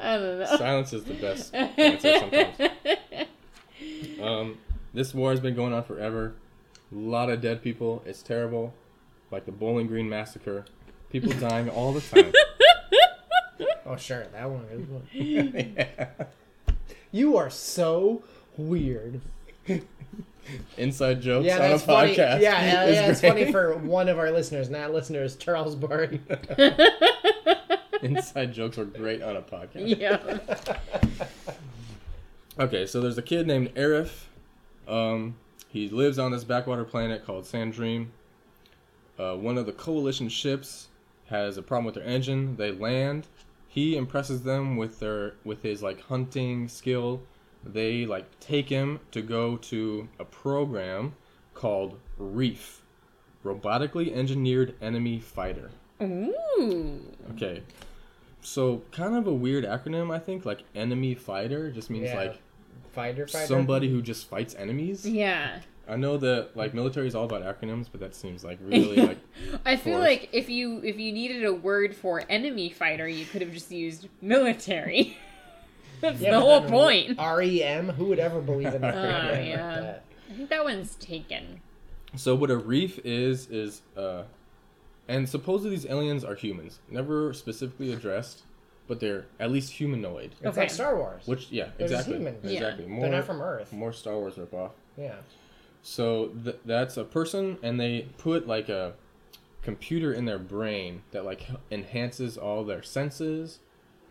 I don't know. silence is the best answer sometimes. Um, this war has been going on forever. A lot of dead people. It's terrible, like the Bowling Green massacre. People dying all the time. oh, sure, that one is one. You are so weird. Inside jokes Yeah, on a funny. podcast. Yeah, yeah, yeah it's funny for one of our listeners. And that listener is Charles Barry. Inside jokes are great on a podcast. Yeah. Okay, so there's a kid named Arif. Um, he lives on this backwater planet called Sandream. Uh, one of the coalition ships has a problem with their engine. They land. He impresses them with their with his like hunting skill. They like take him to go to a program called Reef, robotically engineered enemy fighter. Ooh. Okay. So kind of a weird acronym, I think. Like enemy fighter just means Yeah. like Fighter, fighter. somebody who just fights enemies. Yeah. I know that like military is all about acronyms, but that seems like really like I feel Force. like if you if you needed a word for enemy fighter, you could have just used military. That's Yeah, the whole then point. REM. Who would ever believe in that? Oh, like yeah. that? I think that one's taken. so what a reef is is uh and supposedly these aliens are humans. Never specifically addressed, but they're at least humanoid. It's Okay. like Star Wars. Which yeah, They're just exactly. human. Yeah. Exactly. More They're not from Earth. more Star Wars ripoff. Yeah. So th- that's a person, and they put like a computer in their brain that like enhances all their senses,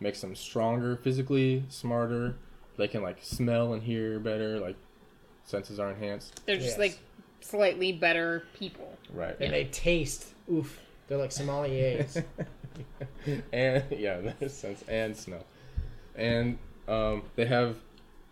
makes them stronger physically, smarter. They can like smell and hear better. Like senses are enhanced. They're just Yes. like slightly better people. Right. And they taste. Oof. They're like sommeliers. and yeah, there's sense and smell. And um, they have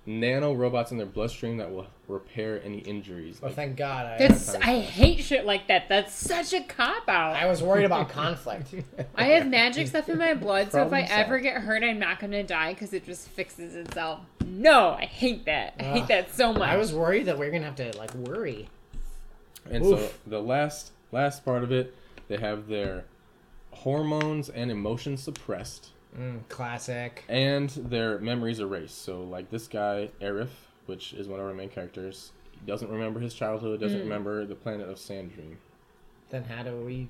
nano robots in their bloodstream that will repair any injuries. well, Like, thank God. I, That's I hate shit like that. That's such a cop out. I was worried about conflict. I have magic stuff in my blood, so if I Problem ever get hurt, I'm not gonna die because it just fixes itself. No, I hate that. I hate Ugh. that so much. I was worried that we are gonna have to like worry. And so the last last part of it, they have their hormones and emotions suppressed, Mm, classic. and their memories erased. So like this guy Arif, which is one of our main characters, doesn't remember his childhood, doesn't Mm. remember the planet of Sandream. Then how do we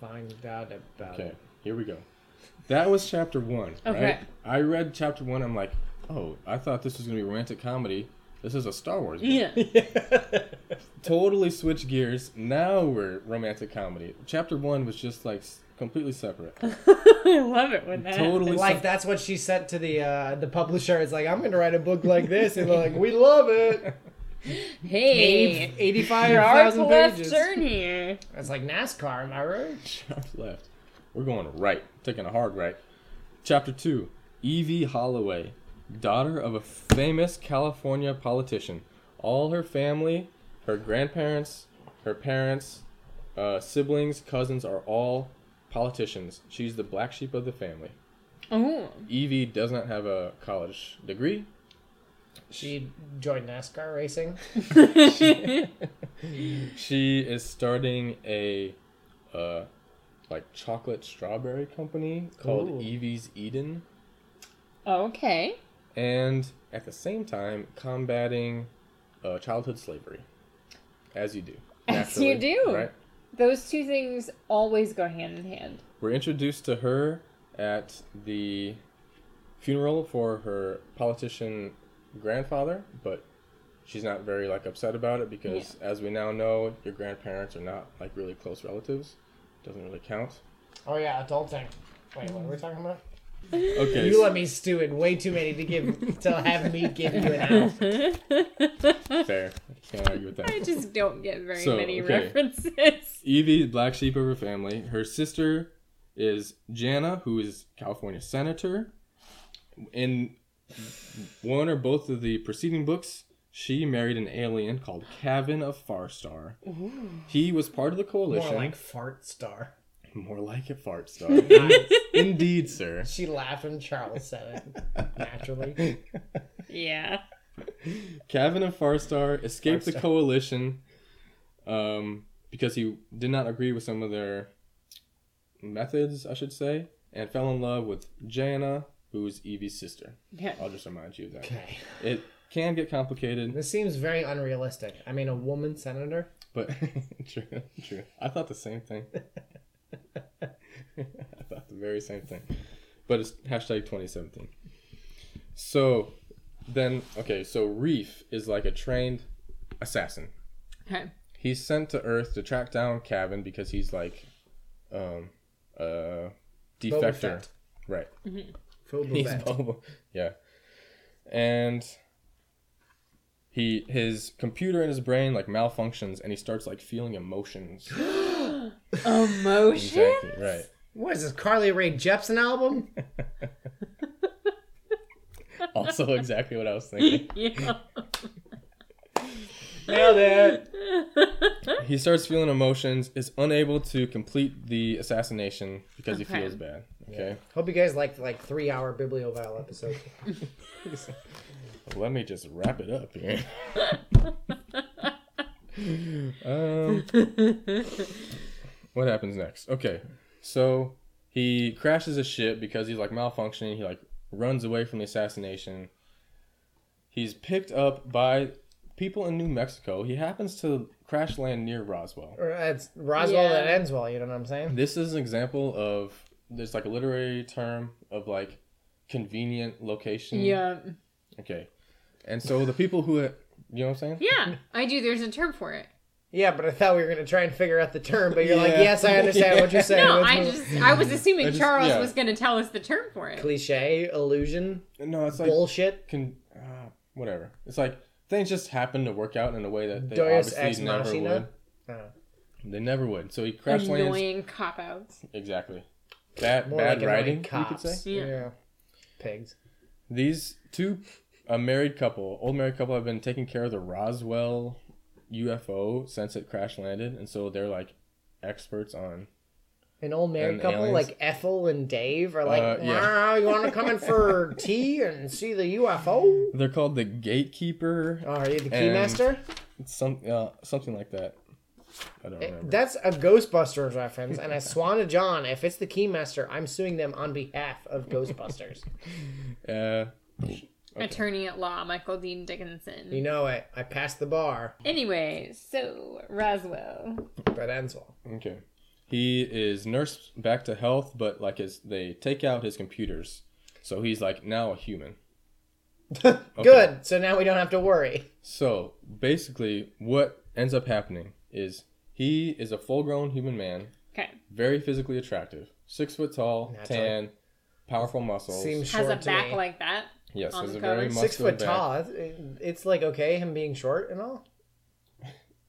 find out about Okay, it? here we go. That was chapter one. Okay. Right? I read chapter one. I'm like, oh, I thought this was gonna be romantic comedy. This is a Star Wars. book. yeah. Totally switch gears. Now we're romantic comedy. Chapter one was just like completely separate. I love it when that. Totally like sep- that's what she sent to the uh, the publisher. It's like I'm gonna write a book like this, and they're like, we love it. Hey, Eighty-five sharp thousand left pages. turn here. It's like NASCAR, am I right? Sharp left. We're going right. Taking a hard right. Chapter 2 Evie Holloway, daughter of a famous California politician. All her family, her grandparents, her parents, uh, siblings, cousins are all politicians. She's the black sheep of the family. Oh, Evie does not have a college degree. She joined NASCAR racing. She is starting a uh, like chocolate strawberry company called Ooh. Evie's Eden. okay. and at the same time combating uh, childhood slavery, as you do. As you do. Right. Those two things always go hand in hand. We're introduced to her at the funeral for her politician grandfather, but she's not very like upset about it because, as we now know, your grandparents are not like really close relatives. Doesn't really count. Oh yeah, adulting. Wait, what are we talking about? Okay. You let me stew in way too many to give to have me give you an out. fair. I can't argue with that. I just don't get very So, many okay. references. Evie, black sheep of her family. Her sister is Jana, who is California senator. In one or both of the preceding books, she married an alien called Kavin of Farstar. He was part of the coalition. More like fart star. More like a fart star. Indeed, sir. she laughed when Charles said it. Naturally. Yeah. Kavin of Farstar escaped the coalition um, because he did not agree with some of their methods, I should say, and fell in love with Jana, who's Evie's sister. Yeah. I'll just remind you of that. Okay. It can get complicated, This seems very unrealistic. I mean, a woman senator. but true, true. I thought the same thing. I thought the very same thing. But it's hashtag 2017. So then, okay, so Reef is like a trained assassin. Okay. He's sent to Earth to track down Kevin because he's like, um, uh, Boba defector. Fett. Right. Boba He's Boba. Yeah. And he his computer in his brain like malfunctions and he starts like feeling emotions. Emotion? exactly. Right. What is this, Carly Rae Jepsen album? Also exactly what I was thinking. Yeah. Nailed it. He starts feeling emotions, is unable to complete the assassination because he feels bad. Okay. Hope you guys liked like three hour Bibliovile episode. Let me just wrap it up here. um, what happens next? Okay, so he crashes his ship because he's like malfunctioning. He like runs away from the assassination. He's picked up by people in New Mexico. He happens to crash land near Roswell. Or it's Roswell Yeah. that ends well, you know what I'm saying? This is an example of there's like a literary term of like convenient location. Yeah. Okay. And so the people who, you know what I'm saying? Yeah. I do. There's a term for it. Yeah, but I thought we were gonna try and figure out the term, but you're like, yes, I understand what you're saying. No, Let's I move- just I was assuming I just- Charles yeah. was going to tell us the term for it. cliche, illusion, No, it's like bullshit. can uh, whatever. It's like things just happen to work out in a way that they Deus obviously never machina? would. Uh, They never would. So he crash lands Annoying cop outs. exactly. Bad more bad like writing, annoying you could say. Yeah. Pigs. These two, a married couple, old married couple, have been taking care of the Roswell UFO since it crash landed, and so they're like experts on. An old married couple aliens. like Ethel and Dave are like, Uh, yeah. you want to come in for tea and see the UFO? They're called the Gatekeeper. Oh, are you the Keymaster? Some uh, something like that. I don't remember. That's a Ghostbusters reference, and I swan to John, if it's the Keymaster, I'm suing them on behalf of Ghostbusters. Uh, Attorney at law Michael Dean Dickinson. you know it. I passed the bar. Anyway, so Roswell. That ends well. Okay. He is nursed back to health, but like his they take out his computers, so he's like now a human. Good. So now we don't have to worry. So basically, what ends up happening is he is a full-grown human man, Okay. very physically attractive, six foot tall, Naturally. tan, powerful muscles. Seems Has short a back me. like that. Yes, on the a very cover. muscular Six foot back. tall. It's- It's like okay, him being short and all.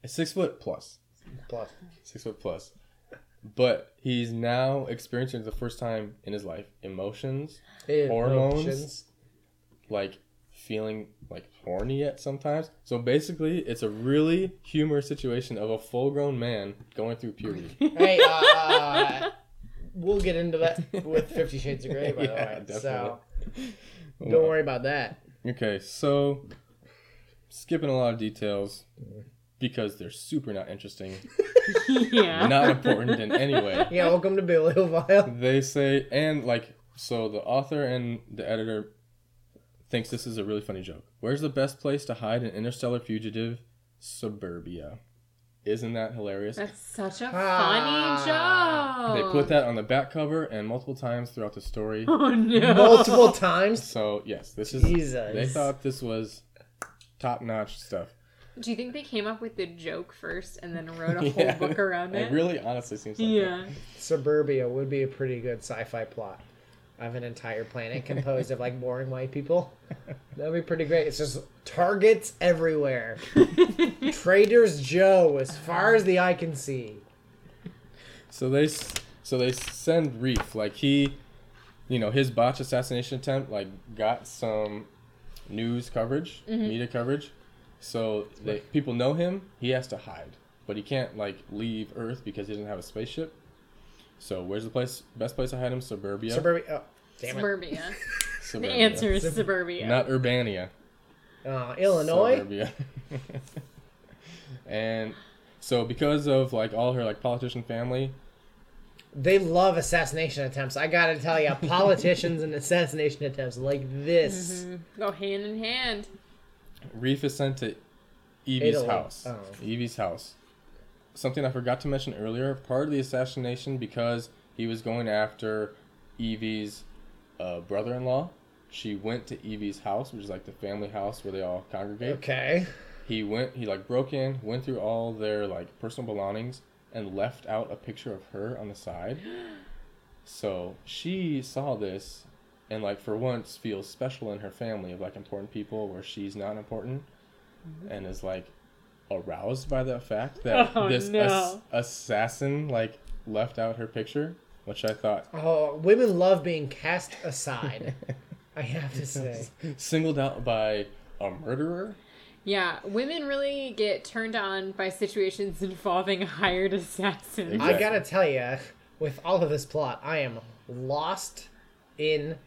Six foot plus. Plus, Six foot plus. But he's now experiencing the first time in his life emotions, Hormones? Emotions. like feeling like horny at sometimes. So basically, it's a really humorous situation of a full-grown man going through puberty. hey, uh, we'll get into that with Fifty Shades of Grey, by Yeah, the way. So definitely. Don't worry about that. Okay, so skipping a lot of details because they're super not interesting, yeah. not important in any way. Yeah, welcome to Bibliovile. They say, and like, so the author and the editor thinks this is a really funny joke. Where's the best place to hide an interstellar fugitive? Suburbia. Isn't that hilarious? That's such a Ah. funny joke. They put that on the back cover and multiple times throughout the story. Oh no. Multiple times. So yes, this is. Jesus. They thought this was top notch stuff. Do you think they came up with the joke first and then wrote a whole Yeah. book around it? It really honestly seems like that. yeah. Suburbia would be a pretty good sci-fi plot. I have an entire planet composed of like boring white people. That'd be pretty great. It's just targets everywhere. Trader's Joe, as far as the eye can see. So they so they send Reef like he, you know, his botch assassination attempt like got some news coverage, mm-hmm. media coverage. So they people know him. He has to hide, but he can't like leave Earth because he doesn't have a spaceship. So where's the place? Best place to hide him? Suburbia. Suburbia. Oh, damn it. Suburbia. The answer is suburbia. Not Urbania. Uh, Illinois. Suburbia. and so because of like all her like politician family, They love assassination attempts. I gotta tell you, politicians and assassination attempts like this. Go hand in hand. Reef is sent to Evie's Italy. house. Oh. Evie's house. Something I forgot to mention earlier. Part of the assassination because he was going after Evie's uh, brother-in-law. She went to Evie's house, which is like the family house where they all congregate. Okay. He went. He like broke in, went through all their like personal belongings, and left out a picture of her on the side. So she saw this, and like for once feels special in her family of like important people where she's not important, and is like aroused by the fact that Oh, this no. ass- assassin like left out her picture, which I thought Oh, women love being cast aside. I have to say. singled out by a murderer. Yeah, women really get turned on by situations involving hired assassins. Exactly. I gotta tell you, with all of this plot, I am lost in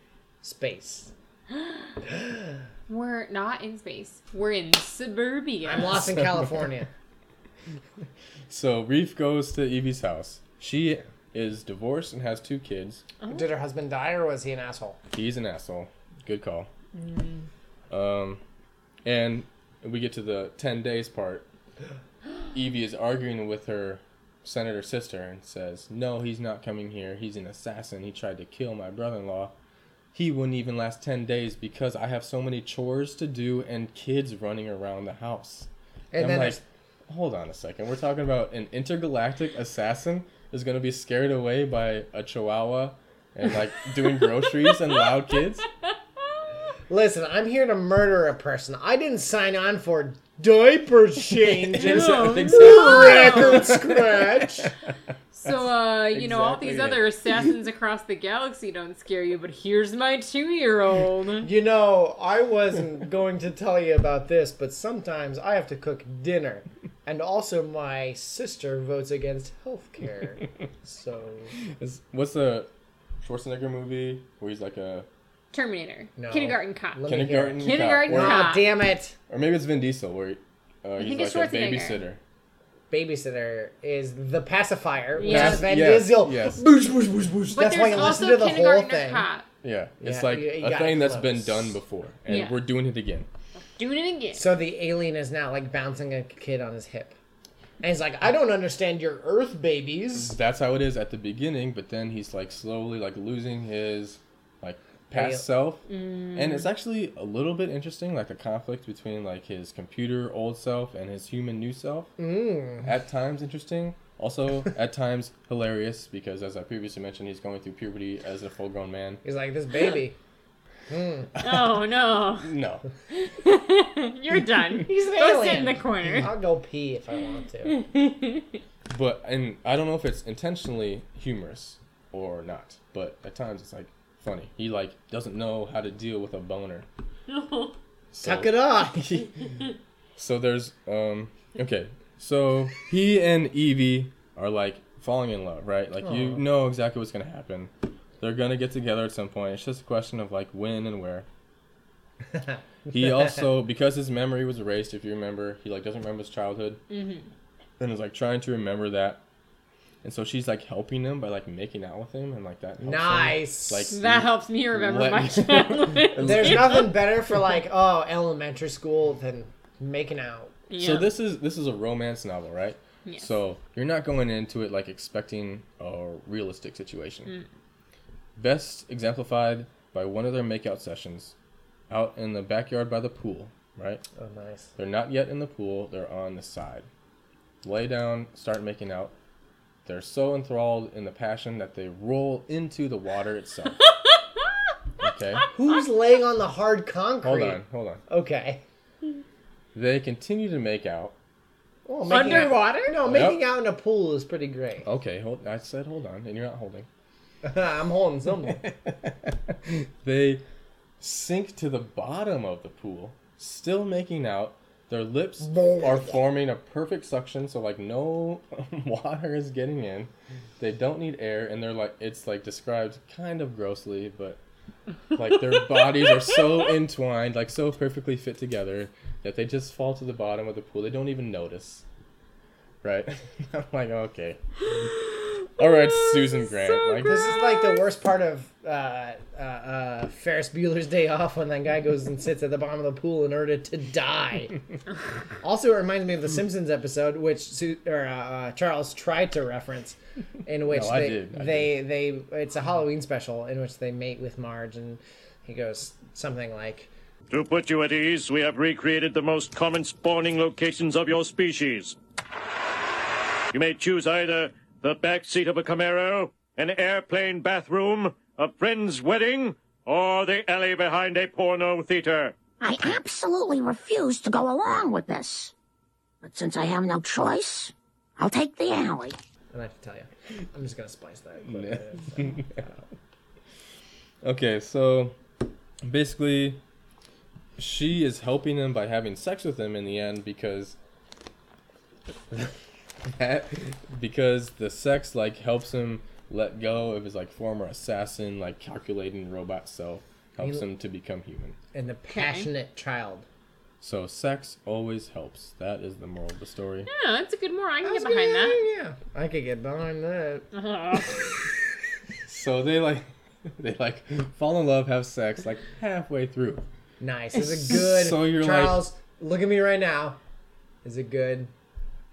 space. We're not in space. We're in suburbia. I'm lost in California. So Reef goes to Evie's house. She is divorced and has two kids. Did her husband die, or was he an asshole? He's an asshole. Good call. Um, and we get to the ten days part. Evie is arguing with her senator sister and says, "No, he's not coming here. He's an assassin. He tried to kill my brother-in-law. He wouldn't even last ten days because I have so many chores to do and kids running around the house." And I'm then like, hold on a second. We're talking about an intergalactic assassin is going to be scared away by a chihuahua and like doing groceries and loud kids. listen, I'm here to murder a person. I didn't sign on for diaper changes. No. Record scratch. So, uh, you know, all these Exactly. other assassins across the galaxy don't scare you, but here's my two-year-old. You know, I wasn't going to tell you about this, but sometimes I have to cook dinner. And also, my sister votes against healthcare. So, What's the Schwarzenegger movie where he's like a. Terminator. No. Kindergarten cop. Let me kindergarten hear cop, Kindergarten or, cop. oh, damn it. or maybe it's Vin Diesel where he, uh, think he's it's like a Schwarzenegger. babysitter. Babysitter is the pacifier. which Yes. is Van Yes, Diesel. yes. Boosh, boosh, boosh, boosh. But That's why there's you listen also to the whole kindergarten thing. cop. Yeah, it's Yeah, like you- you a got thing that's been close. done before, and Yeah. we're doing it again. Doing it again. So the alien is now like bouncing a kid on his hip. And he's like, I don't understand your Earth babies. That's how it is at the beginning, but then he's like slowly like losing his like past Real- self, and it's actually a little bit interesting, like the conflict between like his computer old self and his human new self. Mm. At times interesting, also at times hilarious because as I previously mentioned, he's going through puberty as a full grown man. He's like, this baby. Oh no. No, You're done. He's an Go sit in the corner. I'll go pee if I want to. but and I don't know if it's intentionally humorous or not, but at times it's like funny. He like doesn't know how to deal with a boner. So- Tuck it off. So there's um okay. So he and Evie are like falling in love, right? Like you know exactly what's gonna happen. They're gonna get together at some point. It's just a question of like when and where. He also because his memory was erased, if you remember, he like doesn't remember his childhood. Mhm. And is like trying to remember that. And so she's like helping him by like making out with him and like that. helps him, Nice. Like That helps me remember my me- childhood. There's nothing better for like oh elementary school than making out. So this is this is a romance novel, right? Yes. So you're not going into it like expecting a realistic situation. Mm. Best exemplified by one of their makeout sessions out in the backyard by the pool, right? Oh nice. They're not yet in the pool, they're on the side. Lay down, start making out. They're so enthralled in the passion that they roll into the water itself. okay? Who's laying on the hard concrete? Hold on, hold on. Okay. They continue to make out. Well, making Underwater? Out, no, making out in a pool is pretty great. Okay, hold I said hold on, and you're not holding. I'm holding something. they sink to the bottom of the pool, still making out. Their lips are forming a perfect suction, so like no water is getting in. They don't need air, and they're like it's like described kind of grossly, but like their bodies are so entwined, like so perfectly fit together that they just fall to the bottom of the pool. They don't even notice. Right? I'm like, okay. All right, Susan Grant. like This is like the worst part of uh, uh, uh, Ferris Bueller's Day Off when that guy goes and sits at the bottom of the pool in order to die. also, it reminds me of the Simpsons episode, which Su- or, uh, uh, Charles tried to reference, in which No, I they they they it's a Halloween special in which they mate with Marge, and he goes something like, To put you at ease, we have recreated the most common spawning locations of your species. You may choose either the back seat of a Camaro, an airplane bathroom, a friend's wedding, or the alley behind a porno theater. I absolutely refuse to go along with this. But since I have no choice, I'll take the alley. I have to tell you, I'm just gonna splice that. clip in, so. Okay, so basically, she is helping him by having sex with him in the end because because the sex like helps him let go of his like former assassin, like calculating robot self, helps He- him to become human. And the passionate child. So sex always helps. That is the moral of the story. Yeah, that's a good moral. I can get behind that. Yeah, I could get behind that. So they like they like fall in love, have sex like halfway through. Nice. Is it good? So you're like- Charles, look at me right now. Is it good?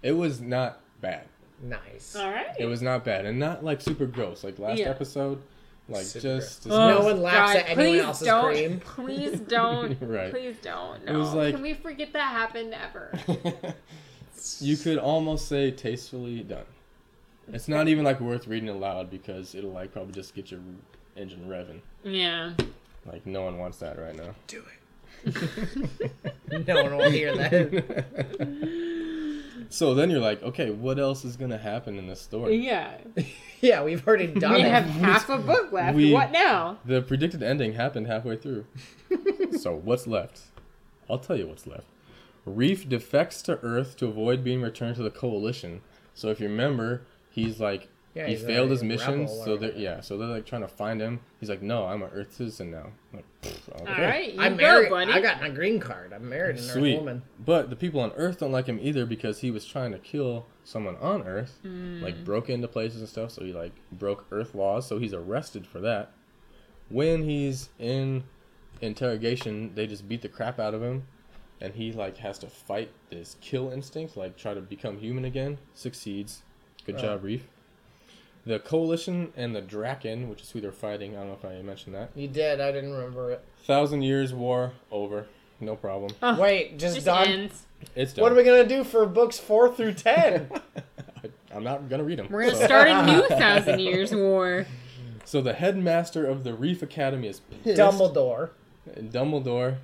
It was not bad. Nice. All right. It was not bad and not like super gross like last Yeah. episode. Like Super just, gross. just No one laughs at anyone please else's don't, cream. Please don't. Right. Please don't. It No. was like- Can we forget that happened ever? you could almost say tastefully done. It's not even like worth reading aloud because it'll like probably just get your engine revving. yeah. Like no one wants that right now. Do it. no one will hear that. So then you're like, okay, what else is gonna happen in this story? Yeah. Yeah, we've already done We it. have half a book left. We- What now? The predicted ending happened halfway through. so what's left? I'll tell you what's left. Reef defects to Earth to avoid being returned to the Coalition. So if you remember, he's like Yeah, he failed his mission, so they're yeah, so they're like trying to find him. He's like, no, I'm an Earth citizen now. I'm like, "Pfft, okay. All right. I'm go, married. buddy. I got my green card. I'm married an Sweet. Earth woman. But the people on Earth don't like him either because he was trying to kill someone on Earth, Mm. like broke into places and stuff. So he like broke Earth laws. So he's arrested for that. When he's in interrogation, they just beat the crap out of him, and he like has to fight this kill instinct, like try to become human again. Succeeds. Good Oh. job, Reef. The Coalition and the Draken, which is who they're fighting. I don't know if I mentioned that. You did. I didn't remember it. Thousand Years War over. No problem. Wait, just, Just done. ends. It's done. What are we gonna do for books four through ten? I'm not gonna read them. We're gonna start a new Thousand Years War. So the headmaster of the Reef Academy is pissed. Dumbledore. And Dumbledore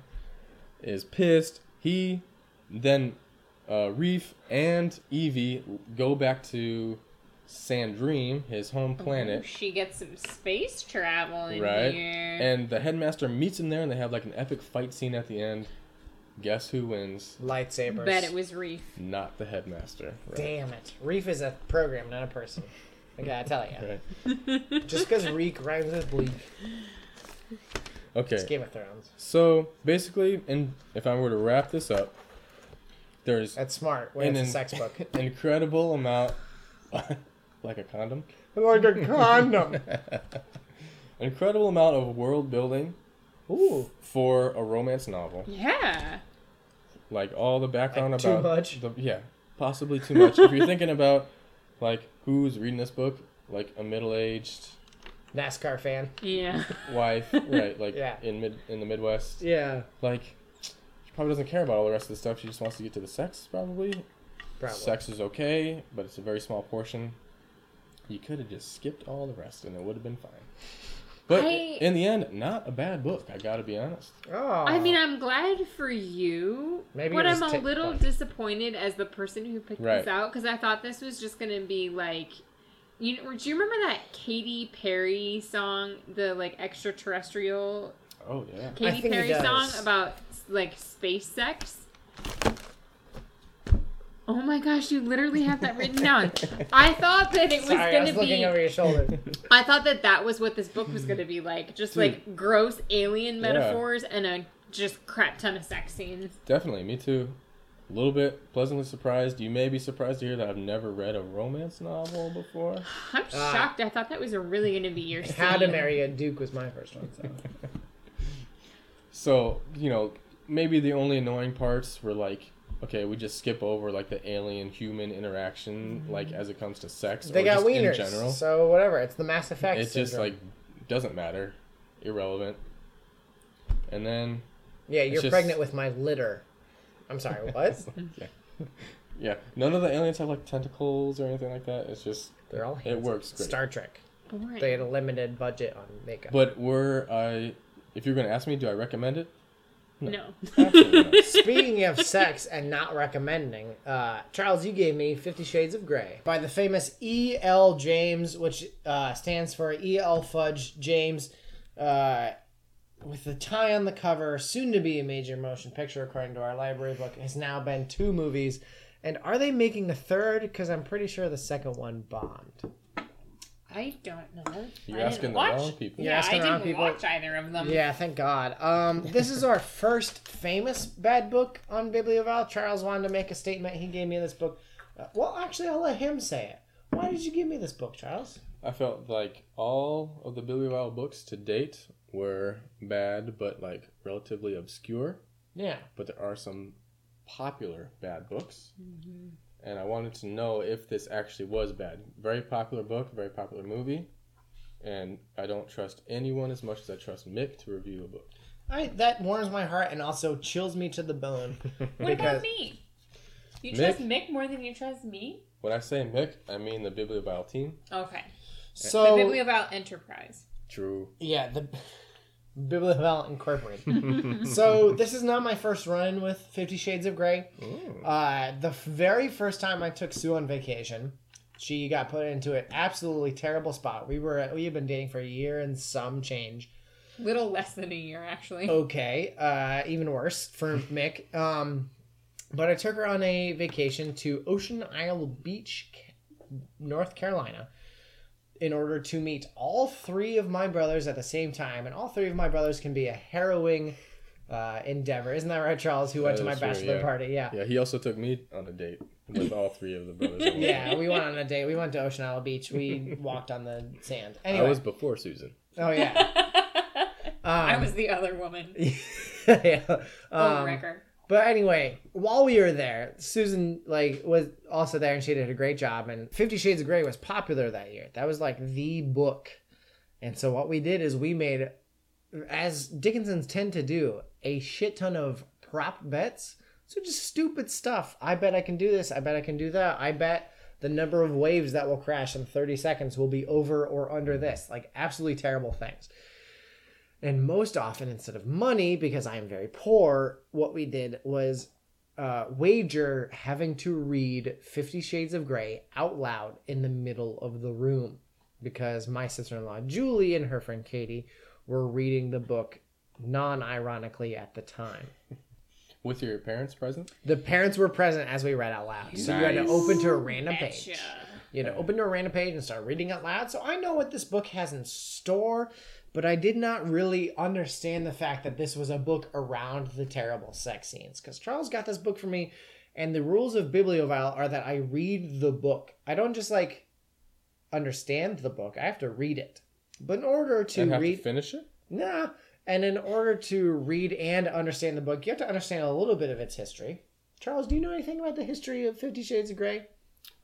is pissed. He then uh, Reef and Evie go back to Sandream, his home planet, She gets some space travel in right? here. And the headmaster meets him there, and they have like an epic fight scene at the end. Guess who wins? Lightsabers. Bet it was Reef. Not the headmaster. Right. Damn it. Reef is a program, not a person. I gotta tell you. Right. Just because Reek rhymes with bleak. Okay. It's Game of Thrones. So basically, and if I were to wrap this up, there's That's smart when And it's a sex book. incredible amount like a condom. like a condom. An incredible amount of world building Ooh. for a romance novel. Yeah. Like all the background Like, too about much? The, yeah, possibly too much. if you're thinking about like who's reading this book, like a middle-aged NASCAR fan. Yeah. wife, right? Like Yeah. in mid in the Midwest, Yeah. like she probably doesn't care about all the rest of the stuff. She just wants to get to the sex, probably. Probably. Sex is okay, but it's a very small portion. You could have just skipped all the rest, and it would have been fine. But I- in the end, not a bad book. I gotta be honest. Oh. I mean, I'm glad for you. Maybe but I'm was a little bite. disappointed as the person who picked Right. this out because I thought this was just gonna be like, you. Do you remember that Katy Perry song, the like extraterrestrial Oh yeah. Katy think Perry song about like space sex? Oh my gosh, you literally have that written down. I thought that it was Sorry, I gonna was looking over your shoulder. I thought that that was what this book was going to be like, just like gross alien metaphors and a just crap ton of sex scenes. Definitely, me too. A little bit pleasantly surprised. You may be surprised to hear that I've never read a romance novel before. I'm Ah. shocked. I thought that was really going to be your. How to. Marry a Duke was my first one. So. So, you know, maybe the only annoying parts were like, okay, we just skip over like the alien human interaction, mm-hmm. like as it comes to sex They or got just wieners, in general. so whatever. It's the Mass Effect. it just syndrome. like doesn't matter, irrelevant. And then, yeah, you're just- pregnant with my litter. I'm sorry, what? yeah, none of the aliens have like tentacles or anything like that. It's just They're all it works great. Star Trek. Boring. They had a limited budget on makeup. But were I, if you're gonna ask me, do I recommend it? No. Not. Speaking of sex and not recommending, uh, Charles, you gave me Fifty Shades of Grey by the famous E. L. James, which uh, stands for E. L. Fudge James, uh, with the tie on the cover, soon to be a major motion picture, according to our library book, has now been two movies. And are they making a third? Because I'm pretty sure the second one bombed. I don't know. You're I asking didn't the watch. wrong people. You're Yeah, asking I didn't people. watch either of them. Yeah, thank God. Um, this is our first famous bad book on Bibliovile. Charles wanted to make a statement. He gave me this book. Uh, well, actually, I'll let him say it. Why did you give me this book, Charles? I felt like all of the Bibliovile books to date were bad, but like relatively obscure. Yeah. But there are some popular bad books, and I wanted to know if this actually was bad. Very popular book, very popular movie, and I don't trust anyone as much as I trust Mick to review a book. I, that warms my heart and also chills me to the bone. What about me? You Mick? trust Mick more than you trust me? When I say Mick, I mean the Bibliovile team. Okay. So, the Bibliovile Enterprise. True. yeah, the Bibliovile Incorporated. so, this is not my first run with Fifty Shades of Grey. Uh, the f- very first time I took Sue on vacation, she got put into an absolutely terrible spot. We were we had been dating for a year and some change. Little less than a year, actually. Okay, uh, even worse for Mick. Um, but I took her on a vacation to Ocean Isle Beach, North Carolina, in order to meet all three of my brothers at the same time, and all three of my brothers can be a harrowing uh, endeavor. Isn't that right, Charles? Who went That to my is true, bachelor yeah. party? Yeah. Yeah, he also took me on a date with all three of the brothers. Yeah, we went on a date. We went to Ocean Isle Beach. We walked on the sand. I was before Susan. oh yeah, I um, was the other woman. yeah. Um, wrecker. But anyway, while we were there, Susan like was also there and she did a great job. And Fifty Shades of Grey was popular that year. That was like the book. And so what we did is we made, as Dickinson's tend to do, a shit ton of prop bets. So just stupid stuff. I bet I can do this. I bet I can do that. I bet the number of waves that will crash in 30 seconds will be over or under this. Like absolutely terrible things. And most often, instead of money, because I am very poor, what we did was uh, wager having to read Fifty Shades of Grey out loud in the middle of the room. Because my sister in law, Julie, and her friend Katie were reading the book non ironically at the time. With your parents present? The parents were present as we read out loud. So you had to open to a random Betcha. page. You know, open to a random page and start reading out loud. So I know what this book has in store, but I did not really understand the fact that this was a book around the terrible sex scenes. Because Charles got this book for me, and the rules of Bibliovile are that I read the book. I don't just like understand the book, I have to read it. But in order to And have read to finish it. Nah. And in order to read and understand the book, you have to understand a little bit of its history. Charles, do you know anything about the history of Fifty Shades of Grey?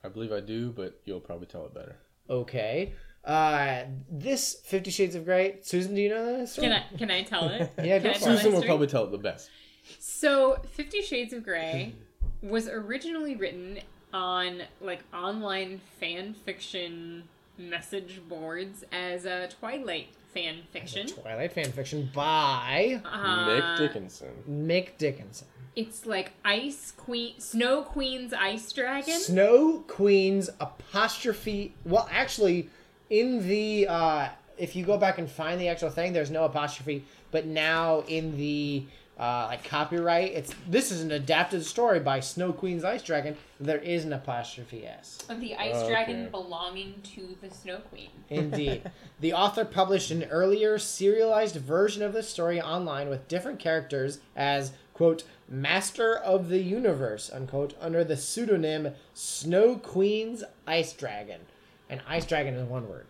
I believe I do, but you'll probably tell it better. Okay. Uh, this Fifty Shades of Grey, Susan, do you know the story? Can I can I tell it? Yeah, go Can I for tell it. the Susan will history? probably tell it the best. So, Fifty Shades of Grey was originally written on like online fan fiction message boards as a Twilight fan fiction. Twilight fan fiction by Uh, Nick Dickinson. Mick Dickinson. It's like Ice Queen, Snow Queen's Ice Dragon. Snow Queen's apostrophe. Well, actually, in the uh, if you go back and find the actual thing, there's no apostrophe. But now in the uh, like copyright, it's this is an adapted story by Snow Queen's Ice Dragon. There is an apostrophe s. Of the ice Okay. dragon belonging to the Snow Queen. Indeed. the author published an earlier serialized version of the story online with different characters as, quote, Master of the Universe, unquote, under the pseudonym Snow Queen's Ice Dragon. And Ice Dragon is one word.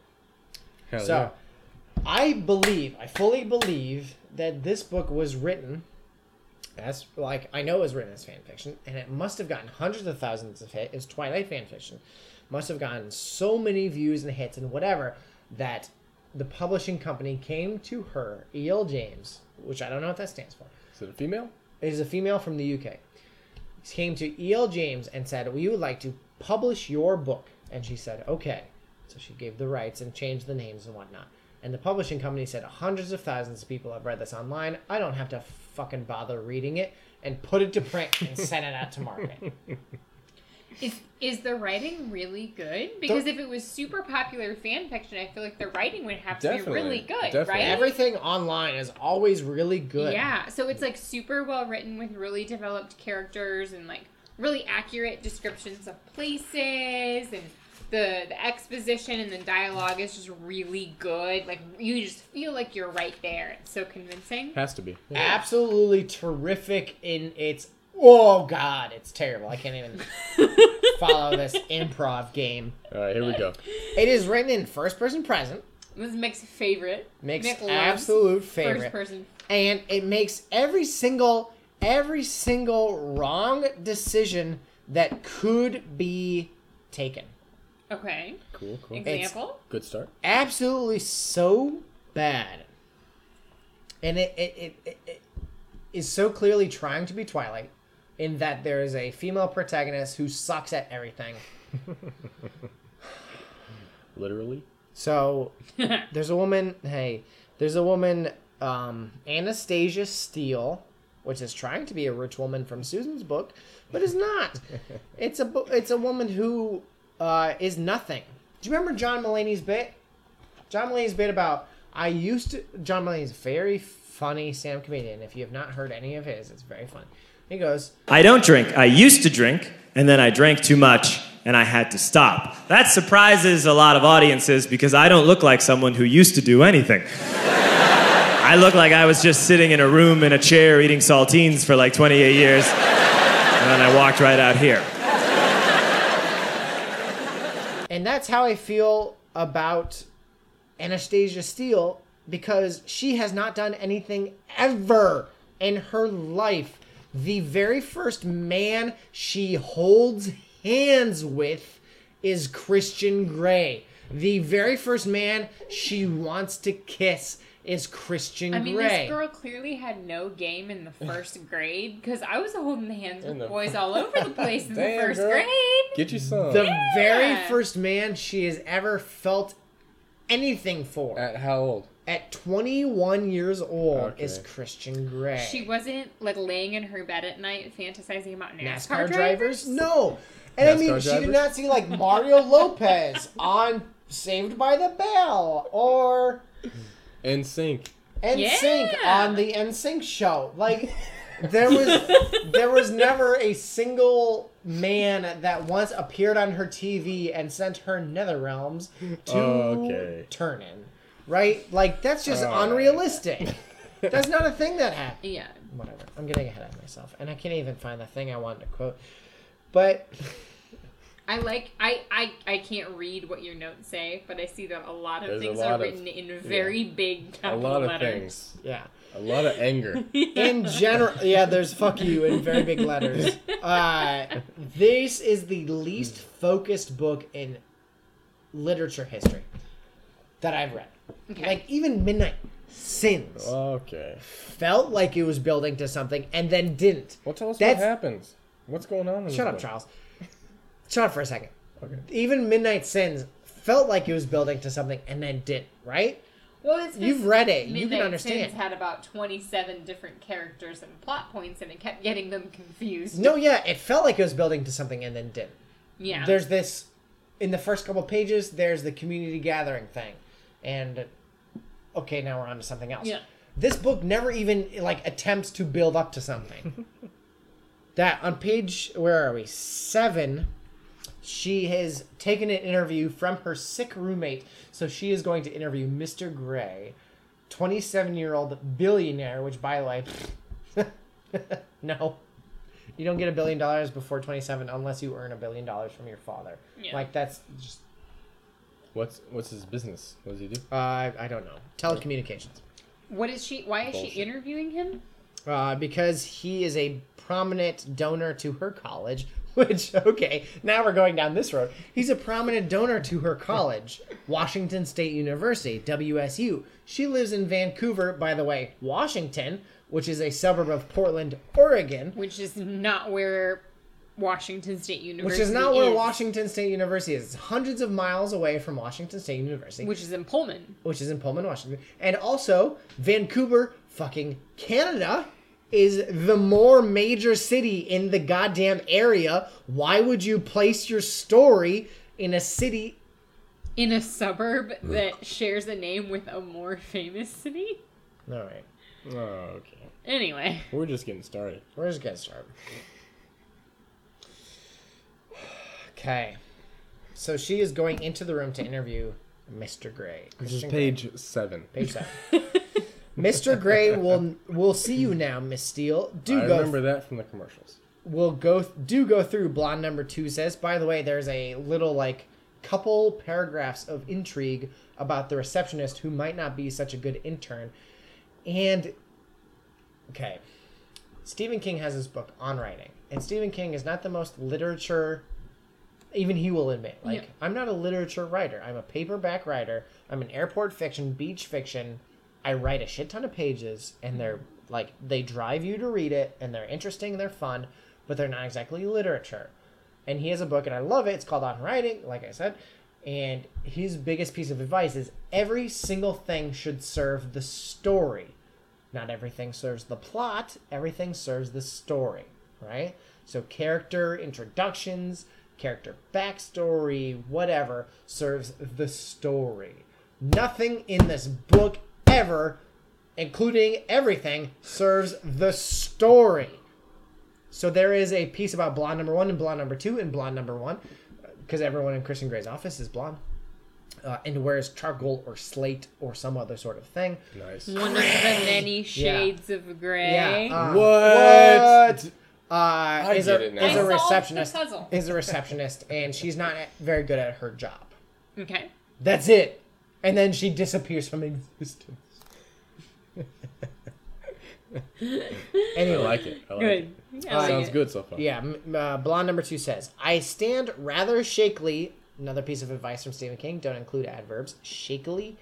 Hell So, yeah. I believe, I fully believe that this book was written as, like, I know it was written as fan fiction, and it must have gotten hundreds of thousands of hits. It's Twilight fan fiction. Must have gotten so many views and hits and whatever that the publishing company came to her, E.L. James, which I don't know what that stands for. Is it a female? It is a female from the UK. Came to E.L. James and said, We would like to publish your book. And she said, Okay. So she gave the rights and changed the names and whatnot. And the publishing company said, Hundreds of thousands of people have read this online. I don't have to fucking bother reading it. And put it to print and send it out to market. Is is the writing really good? Because if it was super popular fan fiction, I feel like the writing would have to Definitely. be really good, Definitely. right? Everything online is always really good. Yeah, so it's like super well written with really developed characters and like really accurate descriptions of places and the the exposition and the dialogue is just really good. Like you just feel like you're right there. It's so convincing. Has to be. Absolutely terrific in its. Oh, God. It's terrible. I can't even follow this improv game. All right, here we go. It is written in first person present. This is Mick's favorite. Mick's Mick loves absolute First person. And it makes every single every single wrong decision that could be taken. Okay. Cool, cool. Example. Good start. Absolutely so bad. And it it, it, it, it is so clearly trying to be Twilight in that there is a female protagonist who sucks at everything. Literally. So there's a woman. Hey, there's a woman, um, Anastasia Steele, which is trying to be a rich woman from Susan's book, but is not. it's a it's a woman who uh, is nothing. Do you remember John Mulaney's bit? John Mulaney's bit about I used to. John Mulaney's very funny stand-up comedian. If you have not heard any of his, it's very fun. He goes, I don't drink. I used to drink, and then I drank too much, and I had to stop. That surprises a lot of audiences because I don't look like someone who used to do anything. I look like I was just sitting in a room in a chair eating saltines for like 28 years, and then I walked right out here. And that's how I feel about Anastasia Steele because she has not done anything ever in her life. The very first man she holds hands with is Christian Grey. The very first man she wants to kiss is Christian Grey. I mean, Grey. this girl clearly had no game in the first grade because I was holding the hands with the- boys all over the place in the first girl. grade. Get you some. the very first man she has ever felt anything for At how old? at 21 years old Okay. is Christian Grey. She wasn't like laying in her bed at night fantasizing about NASCAR, NASCAR drivers. drivers? No. And I mean, NASCAR she did not see like Mario Lopez on Saved by the Bell or In sync. NSYNC Yeah. on the NSYNC show. Like there was there was never a single man that once appeared on her TV and sent her nether realms to Okay. Turnin. Right? Like that's just All right. unrealistic. That's not a thing that happened. Yeah. whatever. I'm getting ahead of myself, and I can't even find the thing I wanted to quote. But I like I, I I can't read what your notes say, but I see that a lot of There's things lot are of- written in very big A capital lot of letters. things. Yeah. A lot of anger. In general, yeah, there's fuck you in very big letters. Uh, this is the least focused book in literature history that I've read. Okay. Like, even Midnight Sins Okay. felt like it was building to something and then didn't. Well, tell us That's- what happens. What's going on? In Shut up, book? Charles. Shut up for a second. Okay. Even Midnight Sins felt like it was building to something and then didn't, right? Well, it's 'cause You've read it. You can Midnight understand. Sins had about twenty-seven different characters and plot points, and it kept getting them confused. No, yeah, it felt like it was building to something and then didn't. Yeah. There's this in the first couple pages. There's the community gathering thing, and okay, now we're on to something else. Yeah. This book never even like attempts to build up to something. that on page where are we seven? She has taken an interview from her sick roommate, so she is going to interview Mr. Grey, twenty-seven-year-old billionaire. Which, by the way, no, you don't get a billion dollars before 27 unless you earn a billion dollars from your father. Yeah. Like that's just What's what's his business? What does he do? uh, I, I don't know. Telecommunications. what is she? Why is Bullshit. she interviewing him? Uh, because he is a prominent donor to her college. Which okay, now we're going down this road. He's a prominent donor to her college, Washington State University (WSU). She lives in Vancouver, by the way, Washington, which is a suburb of Portland, Oregon. Which is not where Washington State University Which is not where Washington State University is. It's hundreds of miles away from Washington State University. Which is in Pullman. which is in Pullman, Washington. And also, Vancouver, fucking Canada, is the more major city in the goddamn area. Why would you place your story in a city? In a suburb mm. that shares a name with a more famous city? All right, Oh, okay. Anyway. We're just getting started. we're just getting started. Okay, so she is going into the room to interview Mr. Grey. This is Christian Grey. page seven. Page seven. Mr. Grey will will see you now, Miss Steele. Do I go remember that from the commercials. we'll go do go through blonde number two says by the way there's a little like couple paragraphs of intrigue about the receptionist who might not be such a good intern and okay stephen king has his book on writing and stephen king is not the most literature even he will admit like Yeah. i'm not a literature writer i'm a paperback writer i'm an airport fiction beach fiction i write a shit ton of pages and they're like they drive you to read it and they're interesting and they're fun but they're not exactly literature. And he has a book and i love it. It's called on writing like i said. And his biggest piece of advice is every single thing should serve the story. Not everything serves the plot everything serves the story right? So character introductions character backstory whatever serves the story. Nothing in this book ever including everything serves the story so there is a piece about blonde number one and blonde number two and blonde number one because everyone in Christian Grey's office is blonde uh, and wears charcoal or slate or some other sort of thing. Nice. One of the many shades of gray. Yeah. Uh, What? what? Uh, is get a, it now. is I a solved the receptionist puzzle. is a receptionist and she's not very good at her job. okay. That's it. And then she disappears from existence. I like it. I like Good. it. I like Sounds it. good so far. Yeah, uh, blonde number two says, I stand rather shakily. Another piece of advice from Stephen King don't include adverbs. Shakily,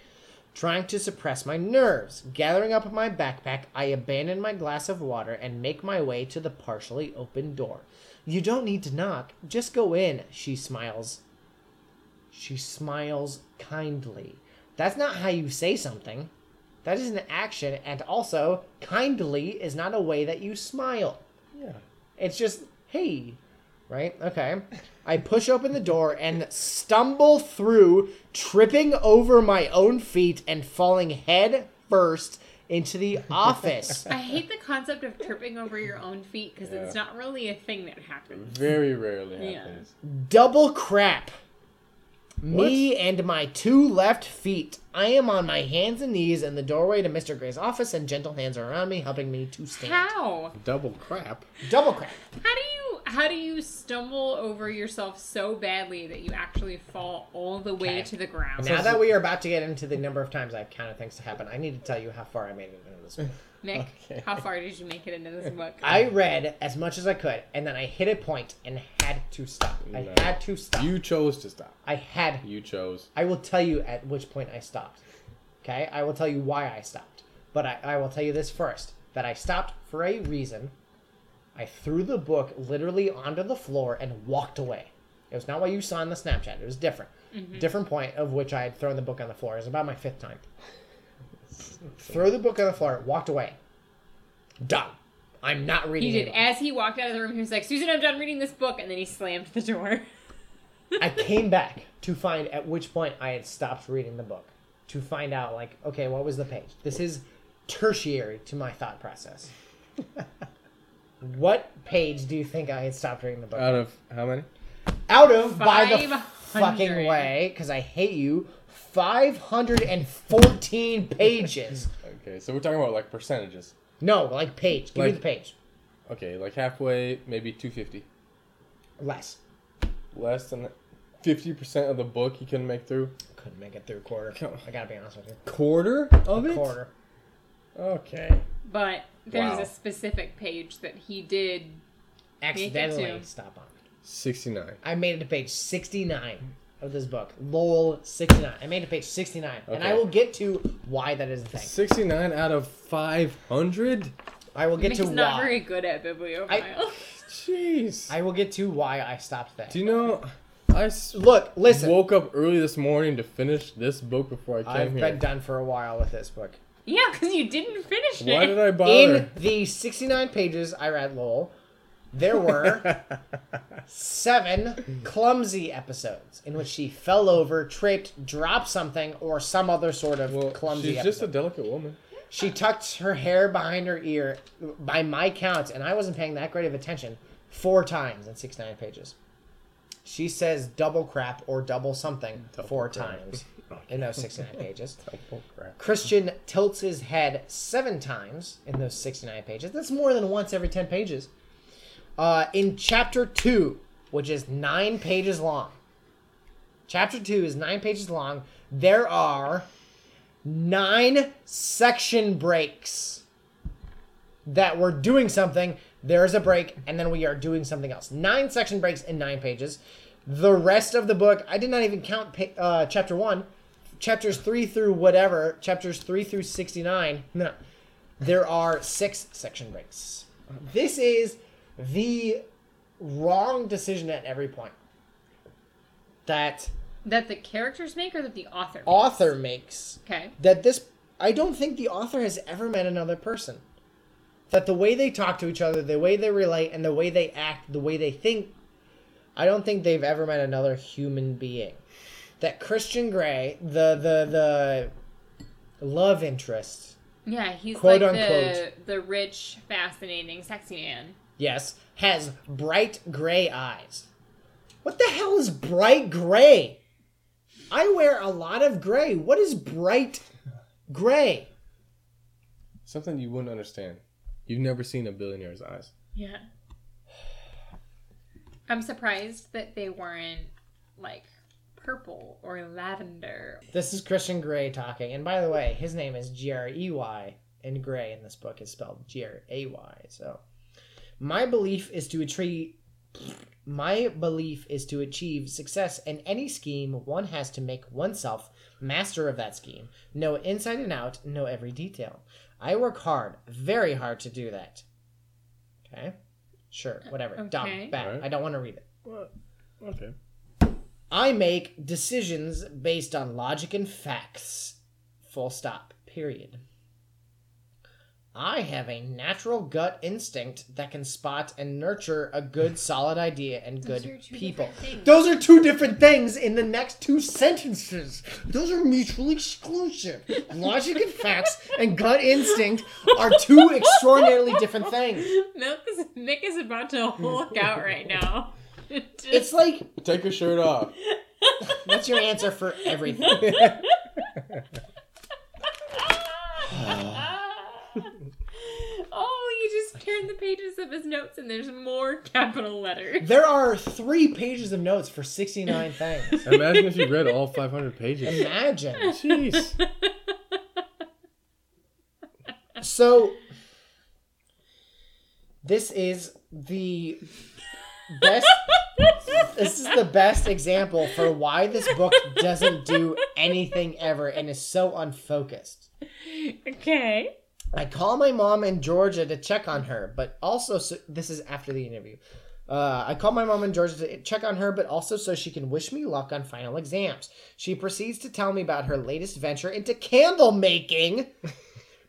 trying to suppress my nerves. Gathering up my backpack, I abandon my glass of water and make my way to the partially open door. You don't need to knock, just go in, she smiles. She smiles kindly. That's not how you say something. That is an action, and also, kindly is not a way that you smile. Yeah. It's just, hey, right? Okay. I push open the door and stumble through, tripping over my own feet and falling head first into the office. I hate the concept of tripping over your own feet because it's not really a thing that happens. Very rarely Yeah. happens. Double crap. Me and my two left feet. I am on my hands and knees in the doorway to Mr. Grey's office, and gentle hands are around me, helping me to stand. How? Double crap. Double crap. How do you how do you stumble over yourself so badly that you actually fall all the way Okay. to the ground? Now that we are about to get into the number of times I've counted things to happen, I need to tell you how far I made it into this book. Nick, Okay. how far did you make it into this book? I read as much as I could, and then I hit a point and had to stop. I had to stop. You chose to stop. I had. You chose. I will tell you at which point I stopped. Okay? I will tell you why I stopped. But I, I will tell you this first that I stopped for a reason. I threw the book literally onto the floor and walked away. It was not what you saw in the Snapchat. It was different. Mm-hmm. Different point of which I had thrown the book on the floor. It was about my fifth time. Throw the book on the floor, walked away. Done. I'm not reading He did. it. As he walked out of the room, he was like, Susan, I'm done reading this book. And then he slammed the door. I came back to find at which point I had stopped reading the book. To find out, like, okay, what was the page? This is tertiary to my thought process. what page do you think I had stopped reading the book? Out of how many? Out of, by the fucking way, because I hate you, 514 pages. Okay, so we're talking about like percentages. No, like page. Give me the page. Okay, like halfway, maybe 250. Less. Less than 50% of the book you couldn't make through. Couldn't make it through a quarter. Come on. I gotta be honest with you. Quarter of it? Quarter. Okay. But there's Wow. a specific page that he did. Accidentally too. stop on. 69. I made it to page 69 of this book. Lol 69. I made it to page 69. And I will get to why that is a thing. 69 out of 500? I will get Nick's to not why. very good at bibliovile. Jeez. I will get to why I stopped that. Do you know, I s- Look, listen. woke up early this morning to finish this book before I came I've here. been done for a while with this book. yeah, because you didn't finish it. Why did I bother? In the 69 pages I read lol, there were seven clumsy episodes in which she fell over, tripped, dropped something, or some other sort of well, clumsy she's episode. just a delicate woman. She tucked her hair behind her ear, by my count, and I wasn't paying that great of attention, four times in 69 pages. She says double crap or double something four crap. times in those 69 pages. Crap. Christian tilts his head seven times in those 69 pages. That's more than once every 10 pages. Uh, in chapter 2, which is nine pages long, chapter 2 is nine pages long, there are nine section breaks that we're doing something. There's a break, and then we are doing something else. Nine section breaks in nine pages. The rest of the book, I did not even count uh, chapter one, chapters three through whatever, chapters three through 69. No, there are six section breaks. This is the wrong decision at every point that That the characters make or that the author makes? author makes Okay. that this I don't think the author has ever met another person. That the way they talk to each other, the way they relate, and the way they act, the way they think, I don't think they've ever met another human being. That Christian Grey, the the the love interest, Yeah, he's Quote, like the, unquote. the rich, fascinating, sexy man. Yes, has bright gray eyes. What the hell is bright gray? I wear a lot of gray. What is bright gray? Something you wouldn't understand. You've never seen a billionaire's eyes. Yeah. I'm surprised that they weren't like purple or lavender. This is Christian Grey talking. And by the way, his name is G R E Y, and Grey in this book is spelled G R A Y. So, my belief is to achieve. My belief is to achieve success in any scheme. One has to make oneself master of that scheme, know it inside and out, know every detail. I work hard, very hard to do that. Okay, sure, uh, whatever. Okay. Dumb, bad. Alright. I don't want to read it. What? Okay. I make decisions based on logic and facts. Full stop. Period. I have a natural gut instinct that can spot and nurture a good, solid idea and Those good people. Those are two different things in the next two sentences. Those are mutually exclusive. Logic and facts and gut instinct are two extraordinarily different things. Nick is, Nick is about to Hulk out right now. It's like Take your shirt off. that's your answer for everything. you just turned the pages of his notes and there's more capital letters. There are three pages of notes for 69 things. Imagine if you read all 500 pages. Imagine. Jeez. So, this is the best. this is the best example for why this book doesn't do anything ever and is so unfocused. Okay. I call my mom in Georgia to check on her, but also so, this is after the interview. Uh, I call my mom in Georgia to check on her, but also so she can wish me luck on final exams. She proceeds to tell me about her latest venture into candle making.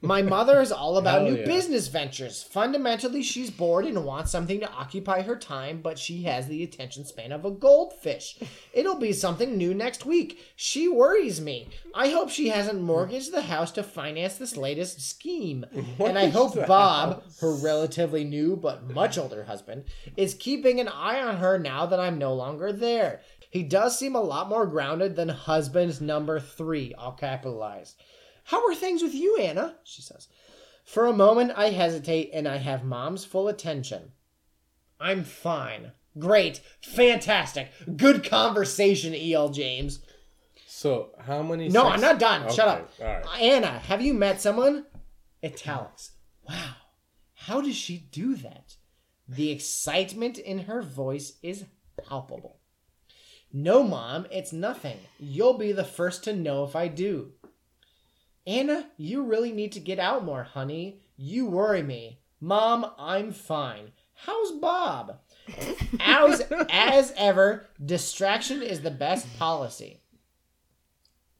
My mother is all about new yeah. business ventures. Fundamentally, she's bored and wants something to occupy her time, but she has the attention span of a goldfish. It'll be something new next week. She worries me. I hope she hasn't mortgaged the house to finance this latest scheme. and I hope Bob, her relatively new but much older husband, is keeping an eye on her now that I'm no longer there. He does seem a lot more grounded than husband number three, all capitalized. How are things with you, Ana? She says. For a moment, I hesitate and I have mom's full attention. I'm fine. Great. Fantastic. Good conversation, E.L. James. So, how many. No, sex- I'm not done. Shut up. Right. Ana, have you met someone? Italics. Wow. How does she do that? The excitement in her voice is palpable. No, Mom, it's nothing. You'll be the first to know if I do. Ana, you really need to get out more, honey. You worry me. Mom, I'm fine. How's Bob? As, as ever, distraction is the best policy.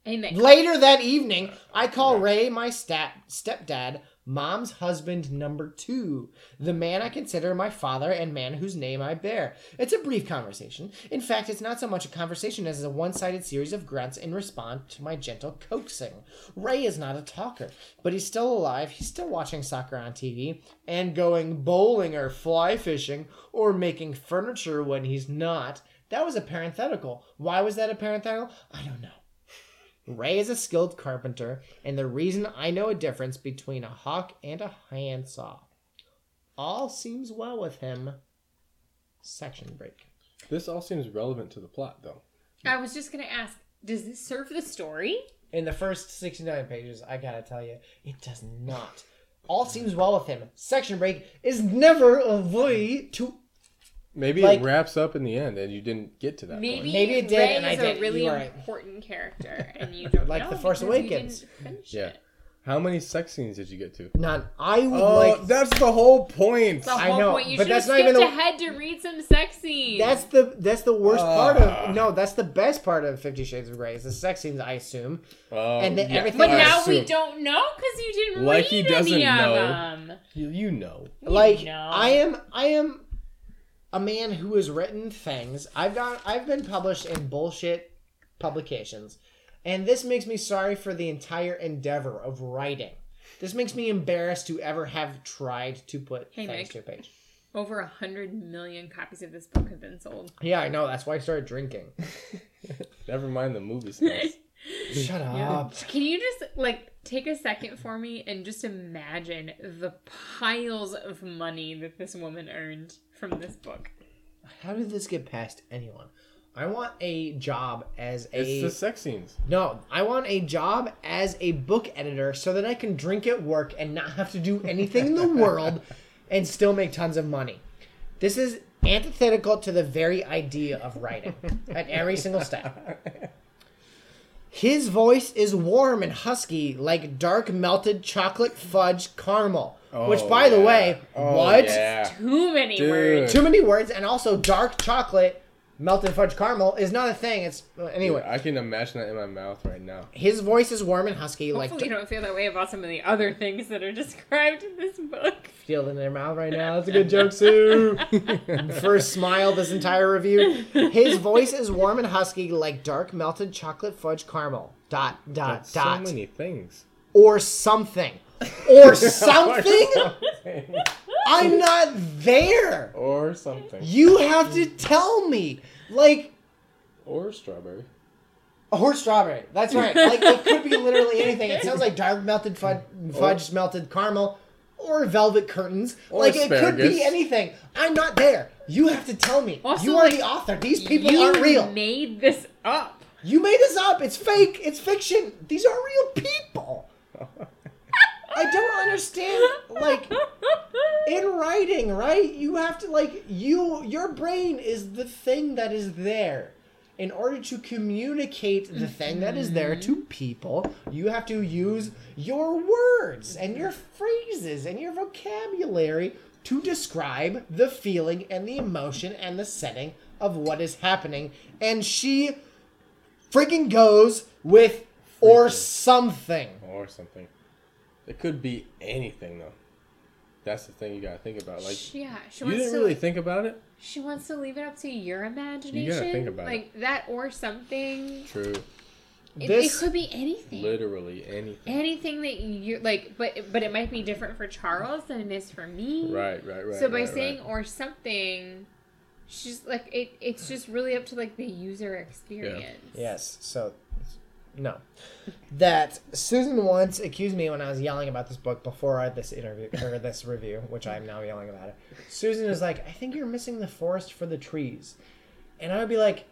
Amen. Later that evening, I call Ray my stat stepdad, mom's husband number two, the man I consider my father and man whose name I bear. It's a brief conversation. In fact, it's not so much a conversation as a one-sided series of grunts in response to my gentle coaxing. Ray is not a talker, but he's still alive. He's still watching soccer on TV and going bowling or fly fishing or making furniture when he's not. That was a parenthetical. Why was that a parenthetical? I don't know. Ray is a skilled carpenter, and the reason I know a difference between a hawk and a handsaw. All seems well with him. Section break. This all seems relevant to the plot, though. I was just gonna ask, does this serve the story? In the first 69 pages, I gotta tell you, it does not. All seems well with him. Section break is never a way to. Maybe Like- it wraps up in the end and you didn't get to that Maybe, point. Maybe it did, Ray and I is did. a really You are right. important character, and you don't Like know The Force Awakens. Yeah. it. How many sex scenes did you get to? None. I would Oh, like. that's the whole point. The I whole know, point. You but should have that's not skipped even the- ahead to read some sex scenes. That's the that's the worst part Ah. of no. That's the best part of Fifty Shades of Grey is the sex scenes. I assume. Oh, And then yeah. everything but I now we don't know because you didn't Like read he doesn't any know. of them. You, you know. like know. I am I am a man who has written things. I've got I've been published in bullshit publications. And this makes me sorry for the entire endeavor of writing. This makes me embarrassed to ever have tried to put Hey, things Nick. to a page. Over a hundred million copies of this book have been sold. Yeah, I know. That's why I started drinking. Never mind the movie stars. Shut up. Can you just like take a second for me and just imagine the piles of money that this woman earned from this book? How did this get past anyone? I want a job as a It's the sex scenes. No, I want a job as a book editor so that I can drink at work and not have to do anything in the world and still make tons of money. This is antithetical to the very idea of writing at every single step. His voice is warm and husky like dark melted chocolate fudge caramel. Which, Oh, by the way, Oh, what? Yeah. Too many Dude. words. Too many words, and also dark chocolate melted fudge caramel is not a thing. It's uh, anyway. I can imagine that in my mouth right now. His voice is warm and husky, like Hopefully, you don't feel that way about some of the other things that are described in this book. feel it in their mouth right now. That's a good joke, Sue. First smile this entire review. His voice is warm and husky, like dark melted chocolate fudge caramel. Dot dot That's dot. so many things. Or something. Or something. I'm not there. or something. You have to tell me. Like Or strawberry. or strawberry. That's right. Like it could be literally anything. It sounds like dark melted fudge, fudge melted caramel, or velvet curtains. Or like it could be anything. I'm not there. You have to tell me. Also, you are like, the author. These people you aren't real. made this up. You made this up. It's fake. It's fiction. These are real people. I don't understand. Like in writing, right? You have to like you. Your brain is the thing that is there. In order to communicate the thing that is there to mm-hmm. people, you have to use your words and your phrases and your vocabulary to describe the feeling and the emotion and the setting of what is happening. And she freaking goes with or something. or something. It could be anything though. That's the thing you gotta think about. Like yeah, she you wants didn't to. really think about it. she wants to leave it up to your imagination. You gotta think about it. like that or something. True. It, it could be anything. Literally anything. Anything that you like, but but it might be different for Charles than it is for me. Right, right, right. so by right, saying right. or something, she's like it. It's just really up to like the user experience. Yes. So, no. That Susan once accused me when I was yelling about this book before I had this interview or this review, which I'm now yelling about it. Susan is like, I think you're missing the forest for the trees, and I would be like,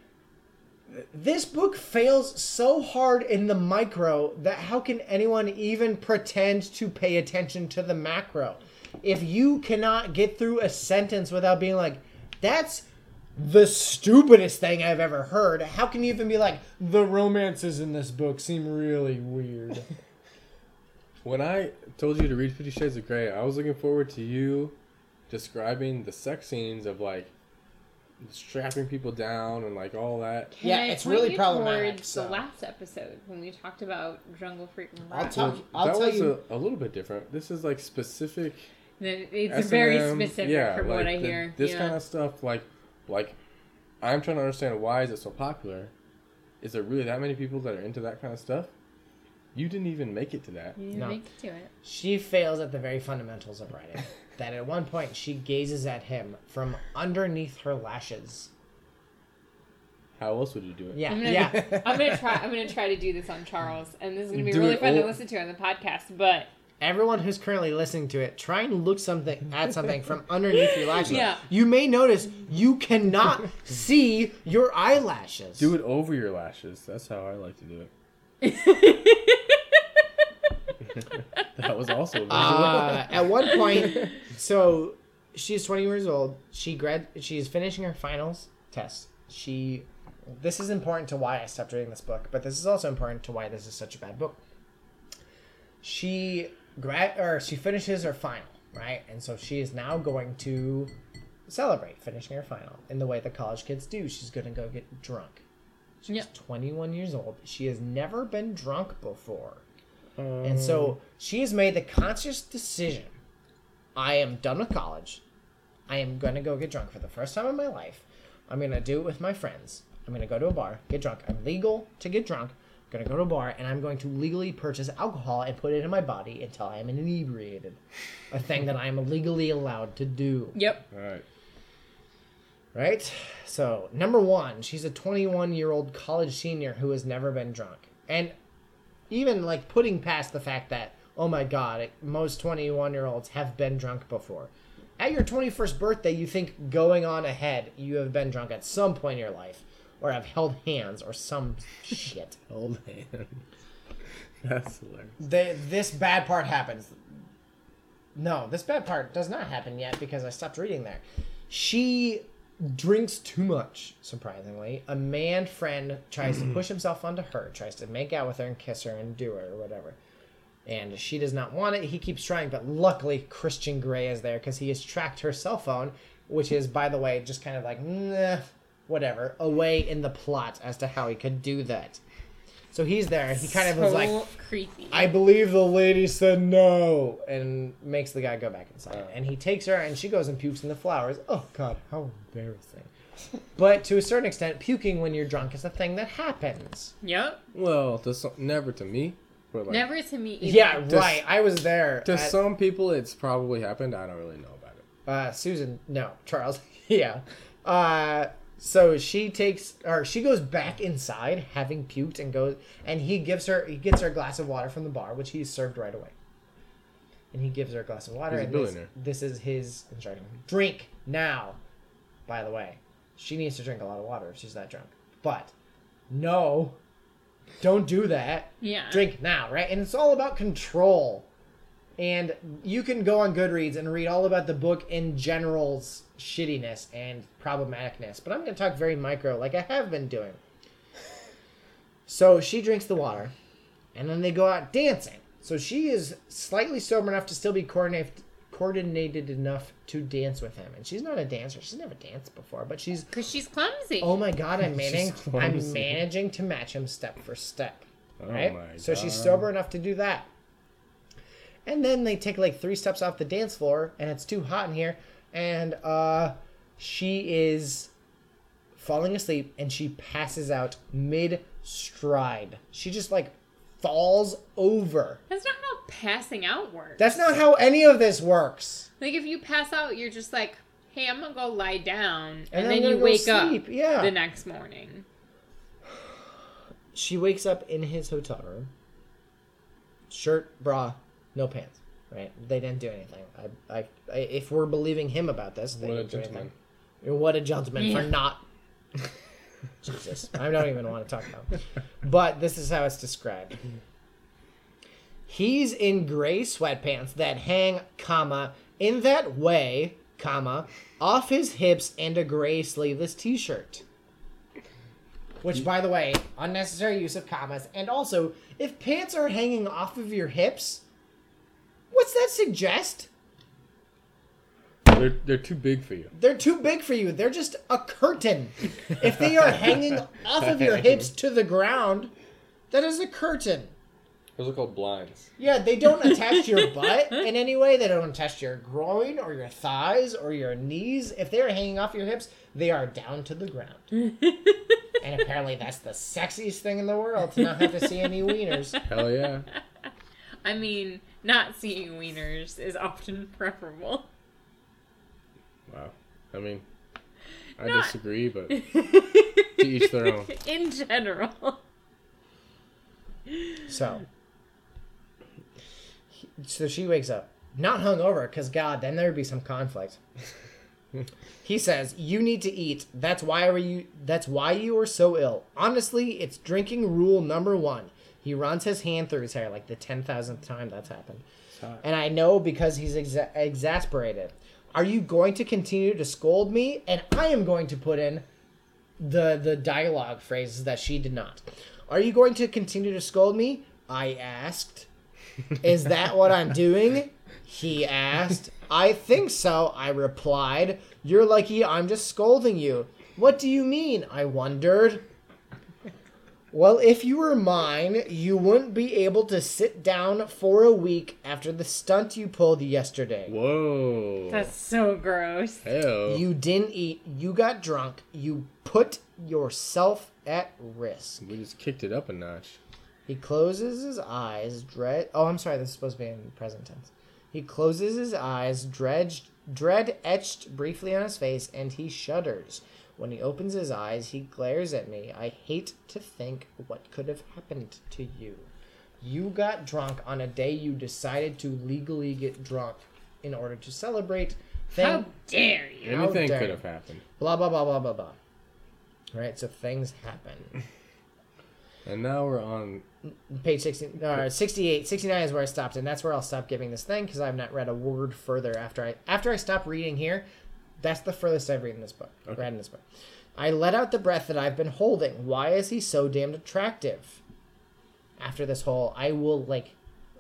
this book fails so hard in the micro that how can anyone even pretend to pay attention to the macro? If you cannot get through a sentence without being like, that's the stupidest thing I've ever heard, how can you even be like, the romances in this book seem really weird? When I told you to read Fifty Shades of Grey, I was looking forward to you describing the sex scenes of like strapping people down and like all that. Can Yeah, I it's really you problematic, so- the last episode when we talked about Jungle Freak and I'll Rock. tell- I'll that tell was you- a, a little bit different. This is like specific. It's S&M, very specific yeah, from like what I the- hear. This yeah. kind of stuff, like, like, I'm trying to understand why is it so popular. Is there really that many people that are into that kind of stuff? You didn't even make it to that. You No. make it to it. She fails at the very fundamentals of writing. that at one point she gazes at him from underneath her lashes. How else would you do it? Yeah, I'm gonna, yeah. I'm gonna try. I'm gonna try to do this on Charles, and this is gonna be Do really it fun to listen to on the podcast. But Everyone who's currently listening to it, try and look something at something from underneath your lashes. Yeah. You may notice you cannot see your eyelashes. Do it over your lashes. That's how I like to do it. that was also. Uh, at one point, so she's 20 years old. She grad. She's finishing her finals test. She. This is important to why I stopped reading this book, but this is also important to why this is such a bad book. She grad or she finishes her final, right? And so she is now going to celebrate finishing her final in the way that college kids do. She's going to go get drunk. She's Yep. 21 years old. She has never been drunk before. Um, and so she has made the conscious decision I am done with college. I am going to go get drunk for the first time in my life. I'm going to do it with my friends. I'm going to go to a bar, get drunk. I'm legal to get drunk. I'm going to go to a bar and I'm going to legally purchase alcohol and put it in my body until I am inebriated. A thing that I am legally allowed to do. yep, All right. Right? So, number one, she's a 21 year old college senior who has never been drunk. And even like putting past the fact that, oh my god, most 21 year olds have been drunk before. At your 21st birthday, you think going on ahead, you have been drunk at some point in your life, or have held hands, or some shit. Old hand. That's hilarious. The, this bad part happens. No, this bad part does not happen yet because I stopped reading there. She drinks too much, surprisingly. A man friend tries to push himself onto her, tries to make out with her and kiss her and do her or whatever. And she does not want it. He keeps trying, but luckily Christian Grey is there because he has tracked her cell phone, which is, by the way, just kind of like, nah, whatever, away in the plot as to how he could do that. So he's there. He kind of so was like, creepy. I believe the lady said no, and makes the guy go back inside. And he takes her, and she goes and pukes in the flowers. Oh God, how embarrassing! but to a certain extent, puking when you're drunk is a thing that happens. yep, Well, to some, never to me. But like, never to me. Either. Yeah, right. I was there. To at- some people, it's probably happened. I don't really know about it. uh, Susan, no, Charles. yeah. Uh, so she takes, or she goes back inside, having puked, and goes, and he gives her, he gets her a glass of water from the bar, which he served right away. and he gives her a glass of water. He's a and this, this is his instruction: drink now. By the way, she needs to drink a lot of water if she's that drunk. But no, don't do that. Yeah. Drink now, right? And it's all about control. And you can go on Goodreads and read all about the book in general's shittiness and problematicness. But I'm going to talk very micro, like I have been doing. So she drinks the water, and then they go out dancing. So she is slightly sober enough to still be coordinated, coordinated enough to dance with him. And she's not a dancer; she's never danced before, but she's Because she's clumsy. Oh my god, I'm managing I'm managing to match him step for step. Oh Right? my so she's sober enough to do that. And then they take like three steps off the dance floor and it's too hot in here and uh she is falling asleep and she passes out mid stride. She just like falls over. That's not how passing out works. That's not how any of this works. like if you pass out, you're just like, hey, I'm gonna go lie down, And and, then you wake sleep, up yeah. the next morning. she wakes up in his hotel room. Shirt, bra, no pants. Right? They didn't do anything. I, I, I if we're believing him about this, they What a didn't do gentleman. anything. What a gentleman for not. Jesus, I don't even want to talk about. it. But this is how it's described. He's in gray sweatpants that hang, comma, in that way, comma, off his hips and a gray sleeveless t-shirt. Which, by the way, unnecessary use of commas. And also, if pants are hanging off of your hips, what's that suggest? They're they're too big for you. They're too big for you. They're just a curtain. If they are hanging off of your hips to the ground, that is a curtain. Those are called blinds. Yeah, they don't attach to your butt in any way. They don't attach to your groin or your thighs or your knees. If they're hanging off your hips, they are down to the ground. and apparently, that's the sexiest thing in the world to not have to see any wieners. Hell yeah. I mean, not seeing wieners is often preferable. Wow. I mean, I Not- disagree, but to each their own. In general. So, so she wakes up, not hungover, because God, then there would be some conflict. he says, "You need to eat. That's why are you. That's why you are so ill. Honestly, it's drinking rule number one." He runs his hand through his hair like the ten thousandth time that's happened, and I know because he's exa- exasperated. Are you going to continue to scold me? And I am going to put in the the dialogue phrases that she did not. Are you going to continue to scold me? I asked. Is that what I'm doing? He asked. I think so, I replied. You're lucky I'm just scolding you. What do you mean? I wondered. Well, if you were mine, you wouldn't be able to sit down for a week after the stunt you pulled yesterday. Whoa. That's so gross. Hell. You didn't eat, you got drunk, you put yourself at risk. We just kicked it up a notch. He closes his eyes, dread. Oh, I'm sorry. This is supposed to be in present tense. He closes his eyes, dredged, dread etched briefly on his face, and he shudders. When he opens his eyes, he glares at me. I hate to think what could have happened to you. You got drunk on a day you decided to legally get drunk in order to celebrate. How dare you? How Anything dare could have happened. blah blah blah blah blah blah. Right. So things happen. And now we're on. page 60, uh, 68 69 is where i stopped and that's where i'll stop giving this thing because i've not read a word further after i after i stop reading here that's the furthest i've read in this book read in this book i let out the breath that i've been holding why is he so damned attractive after this whole i will like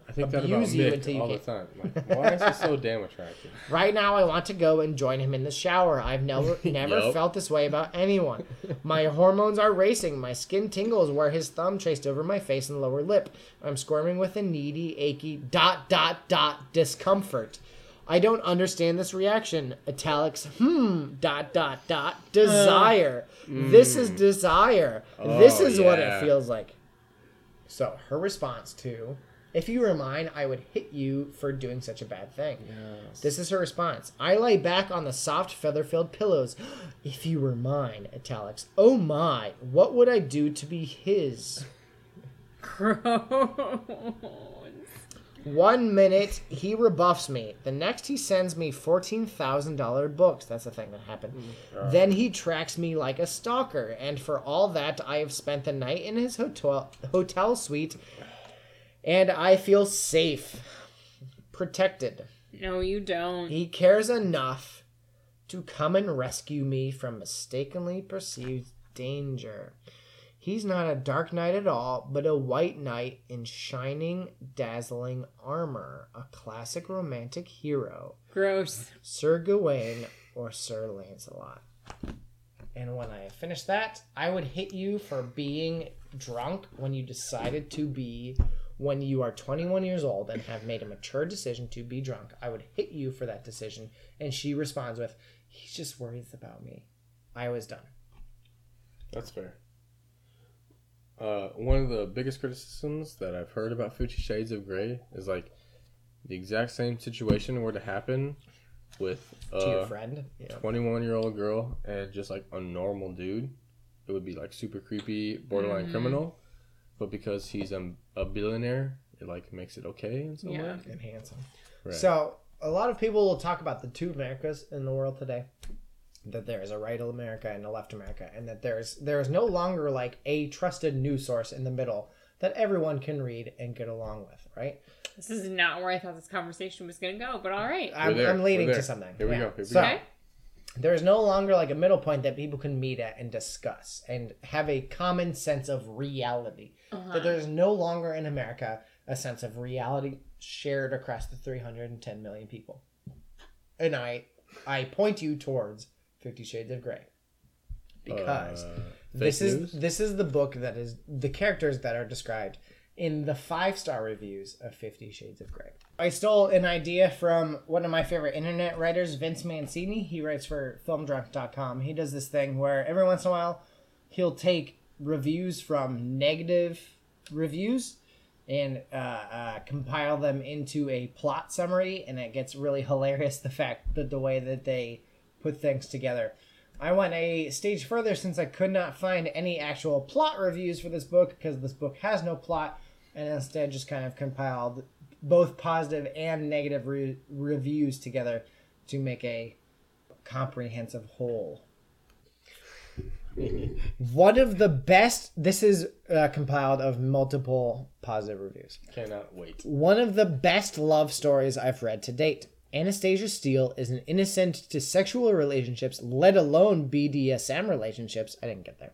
I think that about Abuse you until you all get- the time. Like, why is he so damn attractive? Right now, I want to go and join him in the shower. I've never never Yup. felt this way about anyone. My hormones are racing. My skin tingles where his thumb traced over my face and lower lip. I'm squirming with a needy, achy, dot, dot, dot discomfort. I don't understand this reaction. Italics, hmm, dot, dot, dot, desire. This is desire. this Oh, is what it feels like. So, her response to, if you were mine, I would hit you for doing such a bad thing. This is her response. I lay back on the soft, feather filled pillows. if you were mine, italics. Oh my, what would I do to be his? Gross. One minute he rebuffs me. The next he sends me fourteen thousand dollar books. That's the thing that happened. Mm, then he tracks me like a stalker, and for all that, I have spent the night in his hotel hotel suite, and I feel safe, protected. No, you don't. He cares enough to come and rescue me from mistakenly perceived danger. He's not a dark knight at all, but a white knight in shining, dazzling armor, a classic romantic hero, Gross. Sir Gawain or Sir Lancelot. And when I finish that, I would hit you for being drunk when you decided to be when you are 21 years old and have made a mature decision to be drunk. I would hit you for that decision. And she responds with, He's just worries about me. I was done. That's fair. Uh, one of the biggest criticisms that I've heard about Fifty Shades of Grey is like the exact same situation were to happen with To your a friend. 21 year old girl and just like a normal dude. It would be like super creepy, borderline Mm-hmm. criminal. But because he's a, a billionaire, it like makes it okay in some Yeah. way. And handsome. Right. So, a lot of people will talk about the two Americas in the world today. That there is a right America and a left America, and that there's there is no longer like a trusted news source in the middle that everyone can read and get along with, right? This is not where I thought this conversation was going to go, but all right. I'm, I'm leading to something. Here we Yeah. go, here we so, go. Okay. there is no longer like a middle point that people can meet at and discuss and have a common sense of reality. Uh-huh. That there's no longer in America a sense of reality shared across the 310 million people. And I I point you towards 50 Shades of Grey. Because Uh, this is news? this is the book that is the characters that are described in the five star reviews of Fifty Shades of Grey. I stole an idea from one of my favorite internet writers, Vince Mancini. He writes for FilmDrunk.com. He does this thing where every once in a while he'll take reviews from negative reviews and uh, uh, compile them into a plot summary, and it gets really hilarious. The fact that the way that they put things together. I went a stage further since I could not find any actual plot reviews for this book because this book has no plot, and instead just kind of compiled both positive and negative re- reviews together to make a comprehensive whole. One of the best. This is uh, compiled of multiple positive reviews. Cannot wait. One of the best love stories I've read to date. Anastasia Steele is an innocent to sexual relationships, let alone BDSM relationships. I didn't get there.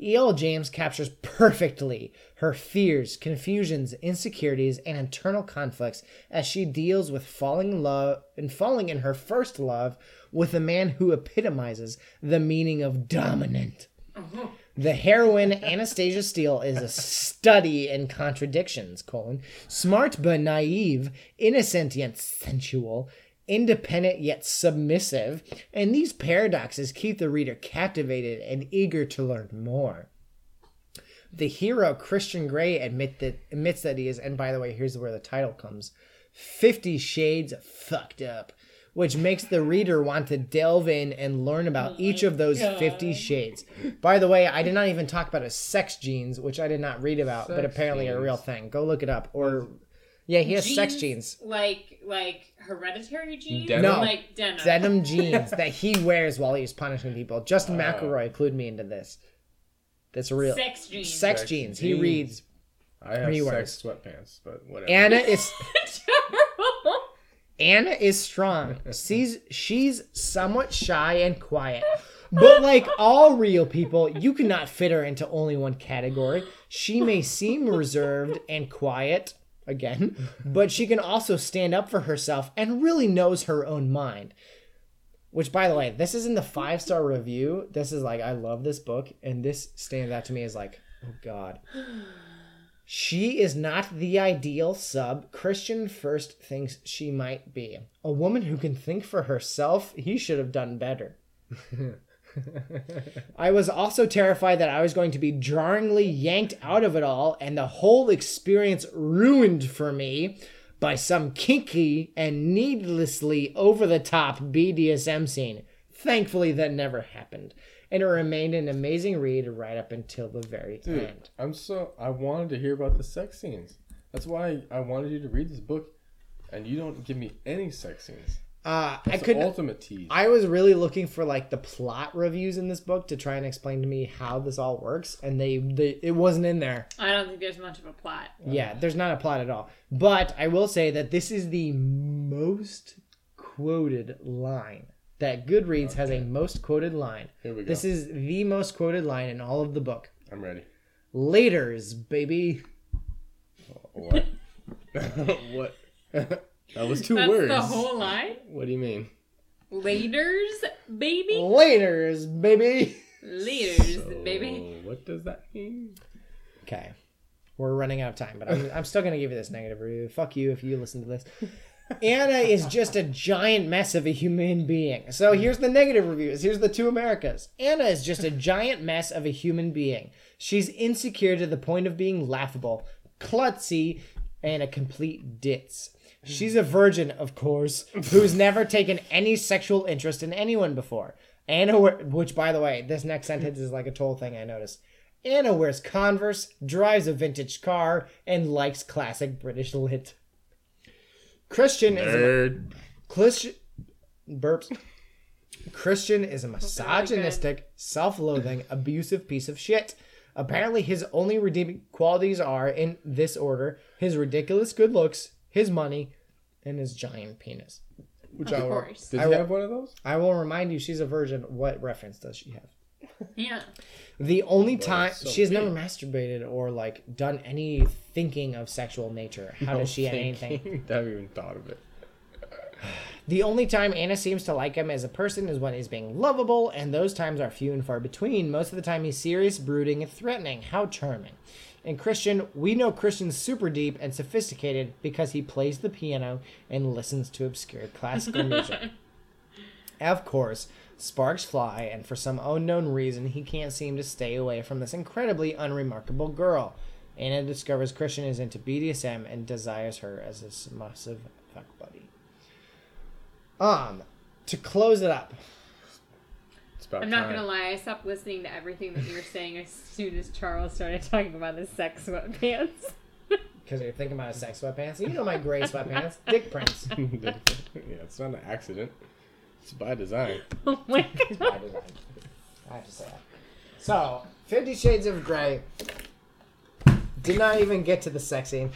E.L. James captures perfectly her fears, confusions, insecurities, and internal conflicts as she deals with falling in love and falling in her first love with a man who epitomizes the meaning of dominant. Uh-huh. The heroine Anastasia Steele is a study in contradictions, colon, smart but naive, innocent yet sensual, independent yet submissive, and these paradoxes keep the reader captivated and eager to learn more. The hero Christian Grey admit that admits that he is, and by the way, here's where the title comes: Fifty Shades Fucked Up, which makes the reader want to delve in and learn about oh each of those fifty shades. By the way, I did not even talk about his sex genes, which I did not read about, but Sex apparently a real thing. Go look it up. Or yeah, he has sex genes. Like like hereditary genes? Denim? No. Like denim. Denim jeans that he wears while he's punishing people. Justin oh. McElroy clued me into this. That's real. Sex genes. Sex Sex genes. He reads. I have sex sweatpants, but whatever. Anna is Anna is strong. She's she's somewhat shy and quiet. But like all real people, you cannot fit her into only one category. She may seem reserved and quiet again, but she can also stand up for herself and really knows her own mind. Which by the way, this is in the 5-star review. This is like I love this book and this stands out to me as like, oh god. She is not the ideal sub Christian first thinks she might be. A woman who can think for herself, he should have done better. I was also terrified that I was going to be jarringly yanked out of it all and the whole experience ruined for me by some kinky and needlessly over the top BDSM scene. Thankfully, that never happened. And it remained an amazing read right up until the very Dude, end. I'm so I wanted to hear about the sex scenes. That's why I wanted you to read this book, and you don't give me any sex scenes. Uh, I could. ultimate tease. I was really looking for like the plot reviews in this book to try and explain to me how this all works, and they, they it wasn't in there. I don't think there's much of a plot. Yeah, there's not a plot at all. But I will say that this is the most quoted line. That Goodreads has a most quoted line. Here we go. This is the most quoted line in all of the book. I'm ready. Laters, baby. Oh, what? what? that was two That's words. the whole line. What do you mean? Laters, baby. Laters, baby. Laters, baby. Oh, what does that mean? Okay. We're running out of time, but I'm, I'm still going to give you this negative review. Fuck you if you listen to this. Anna is just a giant mess of a human being. So here's the negative reviews. Here's the two Americas. Anna is just a giant mess of a human being. She's insecure to the point of being laughable, klutzy, and a complete ditz. She's a virgin, of course, who's never taken any sexual interest in anyone before. Anna, which by the way, this next sentence is like a total thing I noticed. Anna wears Converse, drives a vintage car, and likes classic British lit. Christian is a, Christian burps. Christian is a misogynistic, self-loathing, abusive piece of shit. Apparently, his only redeeming qualities are, in this order, his ridiculous good looks, his money, and his giant penis. Which I Of will, course. Did I you will- have one of those? I will remind you, she's a virgin. What reference does she have? Yeah. The only time so she's never masturbated or like done any thinking of sexual nature. How does she have anything? I haven't even thought of it. The only time Anna seems to like him as a person is when he's being lovable, and those times are few and far between. Most of the time, he's serious, brooding, and threatening. How charming. And Christian, we know Christian's super deep and sophisticated because he plays the piano and listens to obscure classical music. Of course, sparks fly, and for some unknown reason, he can't seem to stay away from this incredibly unremarkable girl. Anna discovers Christian is into BDSM and desires her as his massive fuck buddy. Um, to close it up, I'm not time. gonna lie, I stopped listening to everything that you were saying as soon as Charles started talking about his sex sweatpants. because you're thinking about a sex sweatpants. You know my gray sweatpants, dick prints. yeah, it's not an accident. It's by design. oh my by god. design. I have to say that. So, Fifty Shades of Grey did not even get to the sex scene.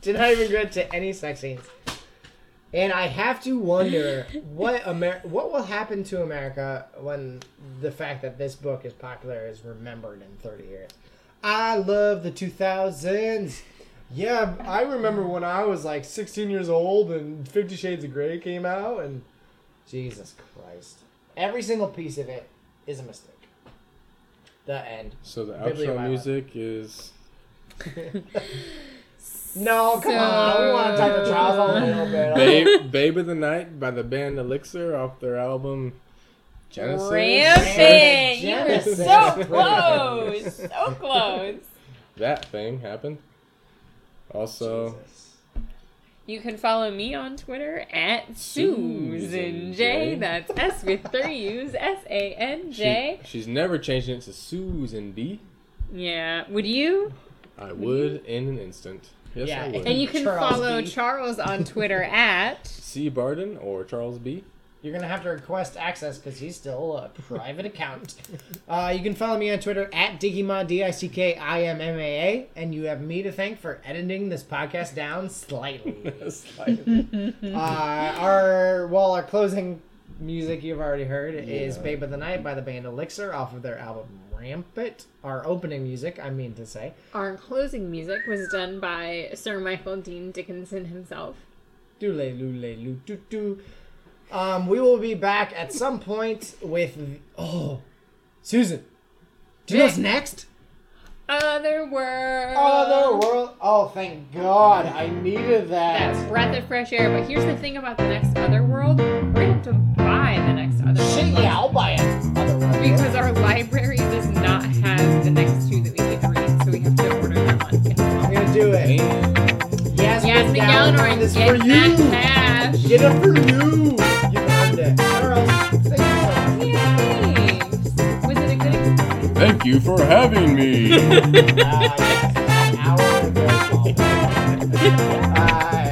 Did not even get to any sex scenes. And I have to wonder what Amer- what will happen to America when the fact that this book is popular is remembered in 30 years. I love the 2000s. Yeah, I remember when I was like 16 years old and Fifty Shades of Grey came out, and Jesus Christ. Every single piece of it is a mistake. The end. So the Biblio outro Violet. music is No, come on. We want to talk to Charles a little bit. Babe, Babe of the Night by the band Elixir off their album Genesis. Ramping! You were Genesis. so close! So close! That thing happened. Also, Jesus. You can follow me on Twitter at Susan Susan J. J. That's S with three U's, S A N J. she, she's never changing it to Susan B. Yeah. Would you? I would in an instant. Yes, Yeah, I would. And you can Charles follow B. Charles on Twitter at. C. Barden or Charles B. You're going to have to request access because he's still a private account. Uh, you can follow me on Twitter at Dickimma, D I C K I M M A A. And you have me to thank for editing this podcast down slightly. Slightly. uh, our well, our closing music you've already heard is "Babe of the Night" by the band Elixir off of their album Rampant. Our opening music, I mean to say, Our closing music was done by Sir Michael Dean Dickinson himself. doole lule loo doo doo. Um, we will be back at some point with oh, Susan. Do you know what's next? Other world. Other world. Oh, thank God! I needed that. That's that. breath of fresh air. But here's the thing about the next other world: we're gonna have to buy the next other world. Shit, yeah, I'll buy it. Other world. Because our library does not have the next two that we need to read, so we have to order them on Kindle. I'm gonna do it. Yes, Yes, Miss Miguel, Valentine, this is get for you. that cash. Get it for you. you for having me. uh,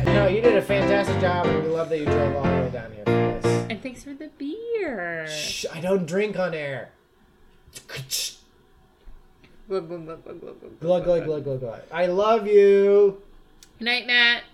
no, you did a fantastic job, and we love that you drove all the way down here for this. And thanks for the beer. Shh, I don't drink on air. Glug, glug, glug, glug, glug, glug, glug, glug. I love you. Good Night, Matt.